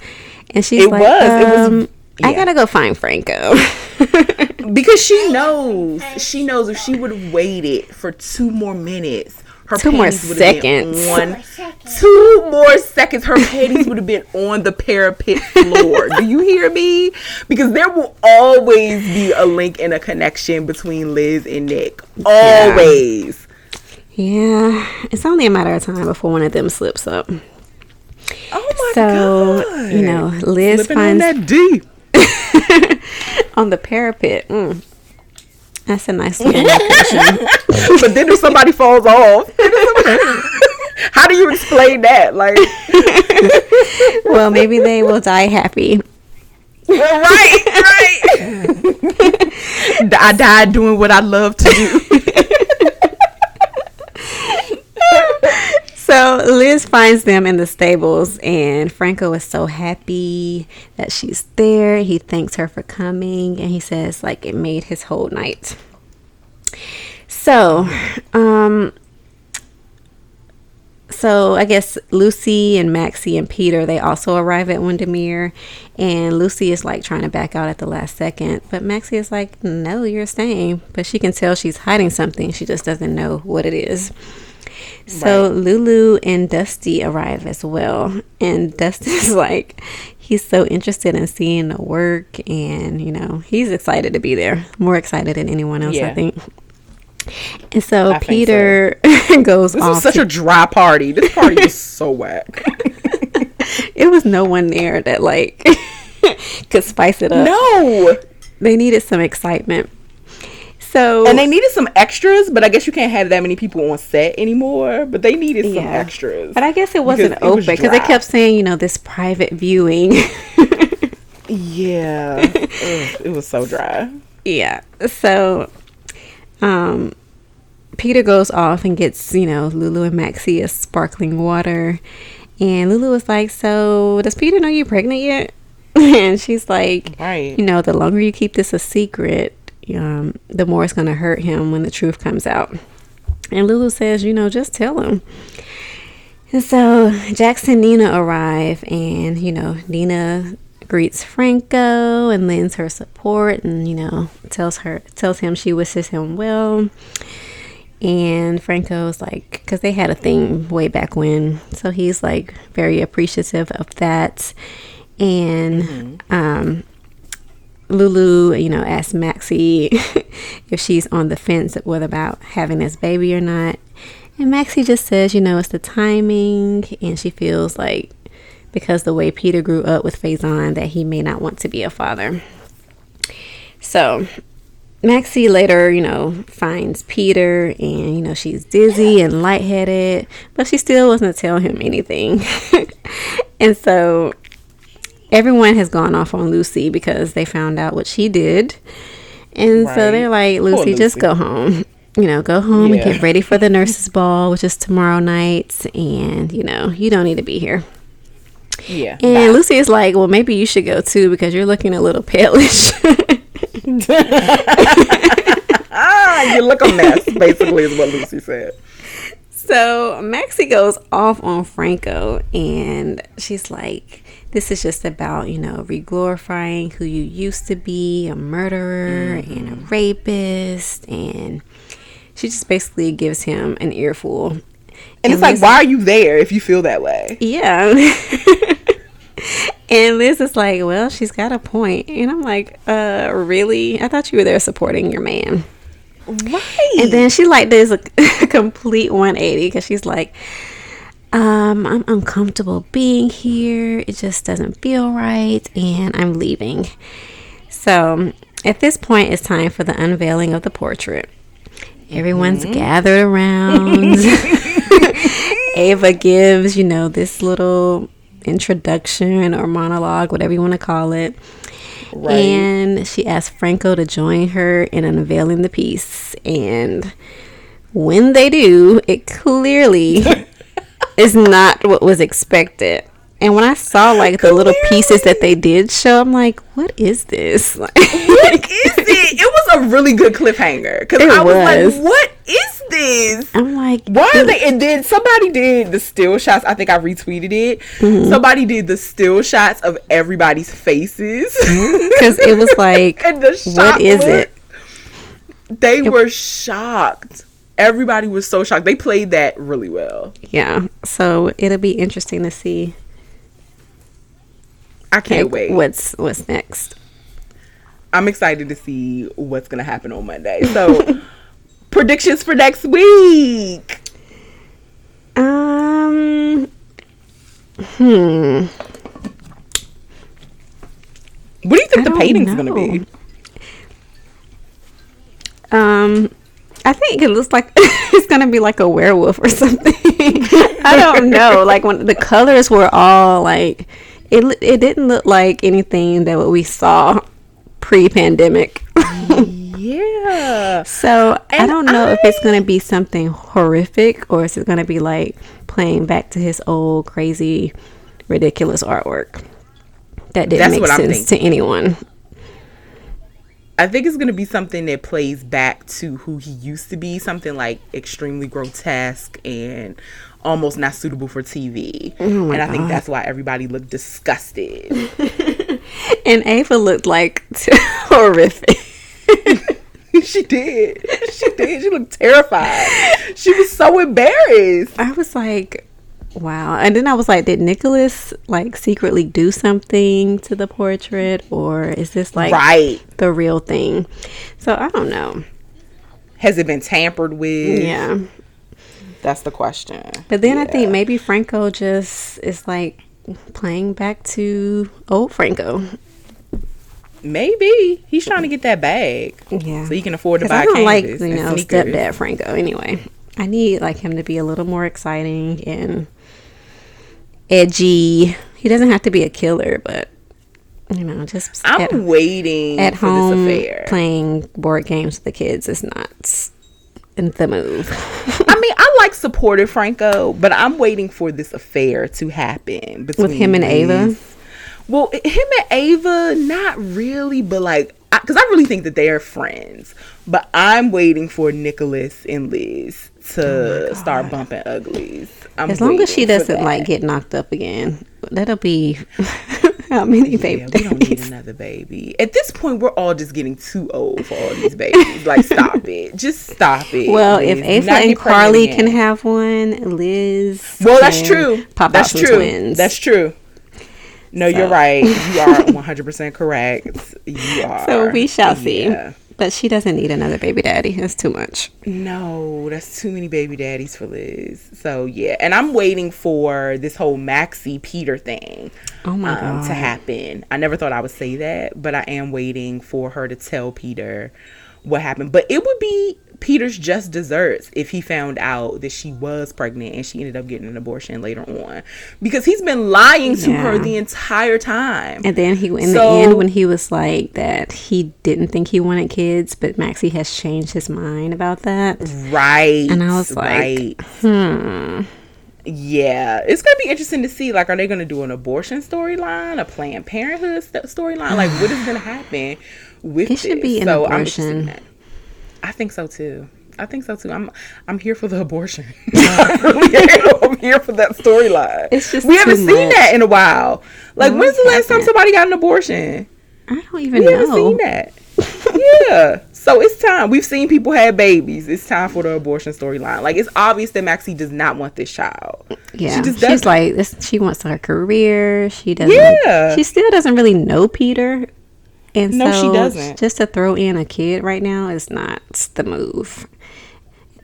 And she's It like, was. It was- um, I gotta go find Franco. because she knows she knows if she would have waited for two more minutes her Two more panties would have been seconds. on two more seconds. Her panties would have been on the parapet floor. Do you hear me? Because there will always be a link and a connection between Liz and Nick. Always. Yeah, it's only a matter of time before one of them slips up. Oh my So, god. you know, Liz Slipping on finds that D. on the parapet. Mm. That's a nice little but then if somebody falls off, how do you explain that? Like, well, maybe they will die happy. well, right, right. I died doing what I love to do. So Liz finds them in the stables, and Franco is so happy that she's there. He thanks her for coming, and he says like it made his whole night. So, um, so I guess Lucy and Maxie and Peter they also arrive at Wyndemere, and Lucy is like trying to back out at the last second, but Maxie is like, "No, you're staying." But she can tell she's hiding something. She just doesn't know what it is. So Lulu and Dusty arrive as well, and Dusty's like, he's so interested in seeing the work, and you know, he's excited to be there, more excited than anyone else, I think. And so I think so. Peter goes This off. was such a dry party. This party was so whack. it was no one there that like could spice it up. No. They needed some excitement. So And they needed some extras, but I guess you can't have that many people on set anymore. But they needed some extras. but I guess it wasn't Because open because they kept saying, you know, this private viewing. Yeah. Ugh, it was so dry. Yeah. So, um, Peter goes off and gets, you know, Lulu and Maxie a sparkling water. And Lulu was like, So, does Peter know you're pregnant yet? and she's like, Right. You know, the longer you keep this a secret, um, the more it's going to hurt him when the truth comes out. And Lulu says, You know, just tell him. And so Jackson and Nina arrive, and you know, Nina greets Franco and lends her support, and you know, tells her tells him she wishes him well. And Franco's like, because they had a thing way back when, so he's like very appreciative of that. And um, Lulu, you know, asks Maxie if she's on the fence with about having this baby or not. And Maxie just says, you know, it's the timing, and she feels like because the way Peter grew up with Faison that he may not want to be a father. So Maxie later, you know, finds Peter and, you know, she's dizzy and lightheaded, but she still wasn't tell him anything. and so everyone has gone off on Lucy because they found out what she did. And so they're like, Poor Lucy, just go home. You know, go home and get ready for the nurse's ball, which is tomorrow night. And, you know, you don't need to be here. Yeah. And bye. Lucy is like, well, maybe you should go too because you're looking a little palish. ah, you look a mess, basically, is what Lucy said. So Maxie goes off on Franco and she's like, This is just about, you know, re glorifying who you used to be a murderer and a rapist. And she just basically gives him an earful. And it's like, why are you there if you feel that way? Yeah. and Liz is like, Well, she's got a point. And I'm like, Uh, really? I thought you were there supporting your man. Right. And then she like does a, complete 180 because she's like, um, I'm uncomfortable being here. It just doesn't feel right, and I'm leaving. So at this point, it's time for the unveiling of the portrait. Everyone's gathered around. Ava gives, you know, this little introduction or monologue, whatever you want to call it. Right. And she asked Franco to join her in unveiling the piece. And when they do, it clearly is not what was expected. And when I saw like the little pieces that they did show, I'm like, what is this? Like, what is it? It was a really good cliffhanger because I was, was. like, "What is this? I'm like, Why are they?" And then somebody did the still shots. I think I retweeted it. Mm-hmm. Somebody did the still shots of everybody's faces, because it was like, and the what is look, it? They were shocked, everybody was so shocked. They played that really well. Yeah. So it'll be interesting to see I can't like, wait. what's what's next. I'm excited to see what's gonna happen on Monday. So predictions for next week. Um. Hmm. What do you think I the painting's gonna be? Um. I think it looks like it's gonna be like a werewolf or something. I don't know. Like when the colors were all like, it it didn't look like anything that what we saw pre-pandemic. Yeah. So I don't know if it's gonna be something horrific or is it gonna be like playing back to his old crazy, ridiculous artwork that didn't That's make sense to anyone. I think it's gonna be something that plays back to who he used to be, something like extremely grotesque and almost not suitable for TV. Oh and I think that's why everybody looked disgusted. And Ava looked like horrific. she did. She did. She looked terrified. She was so embarrassed. I was like, wow. And then I was like, did Nicholas like secretly do something to the portrait or is this like Right. the real thing? So I don't know. Has it been tampered with? Yeah. That's the question. But then I think maybe Franco just is like playing back to old Franco. maybe he's trying to get that bag. Yeah. So he can afford to buy I don't like, you know, sneakers. stepdad Franco anyway. I need like him to be a little more exciting and edgy. He doesn't have to be a killer, but you know, just I'm at, waiting at for home this affair. playing board games with the kids is not the move. I mean, I like supportive Franco, but I'm waiting for this affair to happen between him and Ava? Well, him and Ava, not really, but like, because I, really think that they are friends. But I'm waiting for Nicholas and Liz to oh start bumping uglies. I'm Oh as long as she doesn't like get knocked up again, that'll be how many Yeah, we don't need another baby. At this point, we're all just getting too old for all these babies. like, stop it. Just stop it. Well, if Liz. Ava not and Carly can have one, Liz. Well, that's true. Pop that's out true. twins. That's true. No, you're right. You are 100% correct. You are. so we shall see. But she doesn't need another baby daddy. That's too much. No, that's too many baby daddies for Liz. So yeah, and I'm waiting for this whole Maxie Peter thing Oh my um, god. to happen. I never thought I would say that, but I am waiting for her to tell Peter what happened. But it would be Peter's just desserts if he found out that she was pregnant and she ended up getting an abortion later on, because he's been lying to her the entire time. And then he, in So- the end, when he was like that, he didn't think he wanted kids, but Maxie has changed his mind about that. Right. And I was like, right. Hmm. Yeah, it's gonna be interesting to see. Like, are they gonna do an abortion storyline, a Planned Parenthood st- storyline? Like, what is gonna happen with It should this? be an so abortion. That. I think so too. I think so too. I'm I'm here for the abortion. I'm, here. For that storyline. It's just we haven't seen much. that in a while. Like, No, when's the it last time somebody got an abortion? I don't even We haven't know. seen that. yeah. So it's time. We've seen people have babies. It's time for the abortion storyline. Like it's obvious that Maxie does not want this child. Yeah, She just she's doesn't. like this. She wants her career. She doesn't. Yeah. she still doesn't really know Peter, and No, she so doesn't. Just to throw in a kid right now is not the move.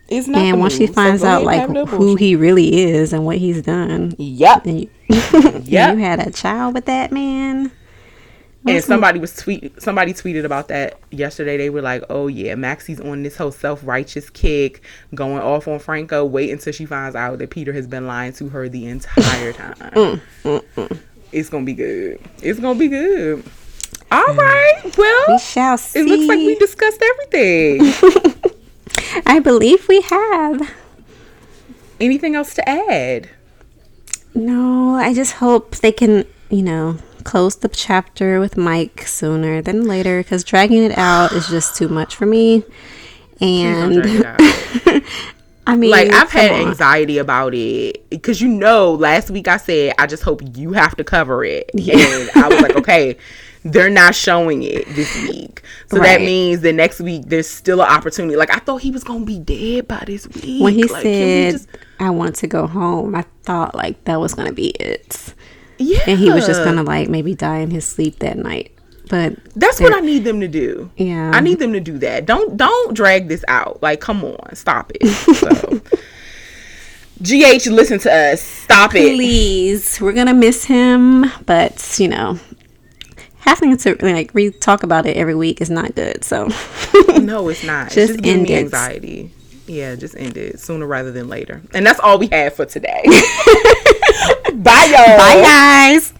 It's not. and once she move. So finds go out like who he really is and what he's done, Yep. and you, Yep. you had a child with that man. And somebody was tweet. Somebody tweeted about that yesterday. They were like, "Oh yeah, Maxie's on this whole self righteous kick, going off on Franco. Wait until she finds out that Peter has been lying to her the entire time. Mm, mm, mm. It's gonna be good. It's gonna be good. All right. Well, We shall see. it looks like we discussed everything. I believe we have. Anything else to add? No, I just hope they can, you know, close the chapter with Mike sooner than later because dragging it out is just too much for me. And. I mean, like I've had on. anxiety about it because you know last week I said I just hope you have to cover it, Yeah. and I was like, okay, they're not showing it this week. So that means the next week there's still an opportunity. Like I thought he was gonna be dead by this week. when he Like, said just- I want to go home, I thought like that was gonna be it, yeah, and he was just gonna like maybe die in his sleep that night. But That's what I need them to do. Yeah. I need them to do that. Don't don't drag this out. Like, come on, stop it. So, GH, listen to us. Stop it. please, we're gonna miss him, but you know. Having to like re talk about it every week is not good. So No, it's not. Just just giving end me it. anxiety. Yeah, just end it sooner rather than later. And that's all we have for today. Bye, y'all. bye guys.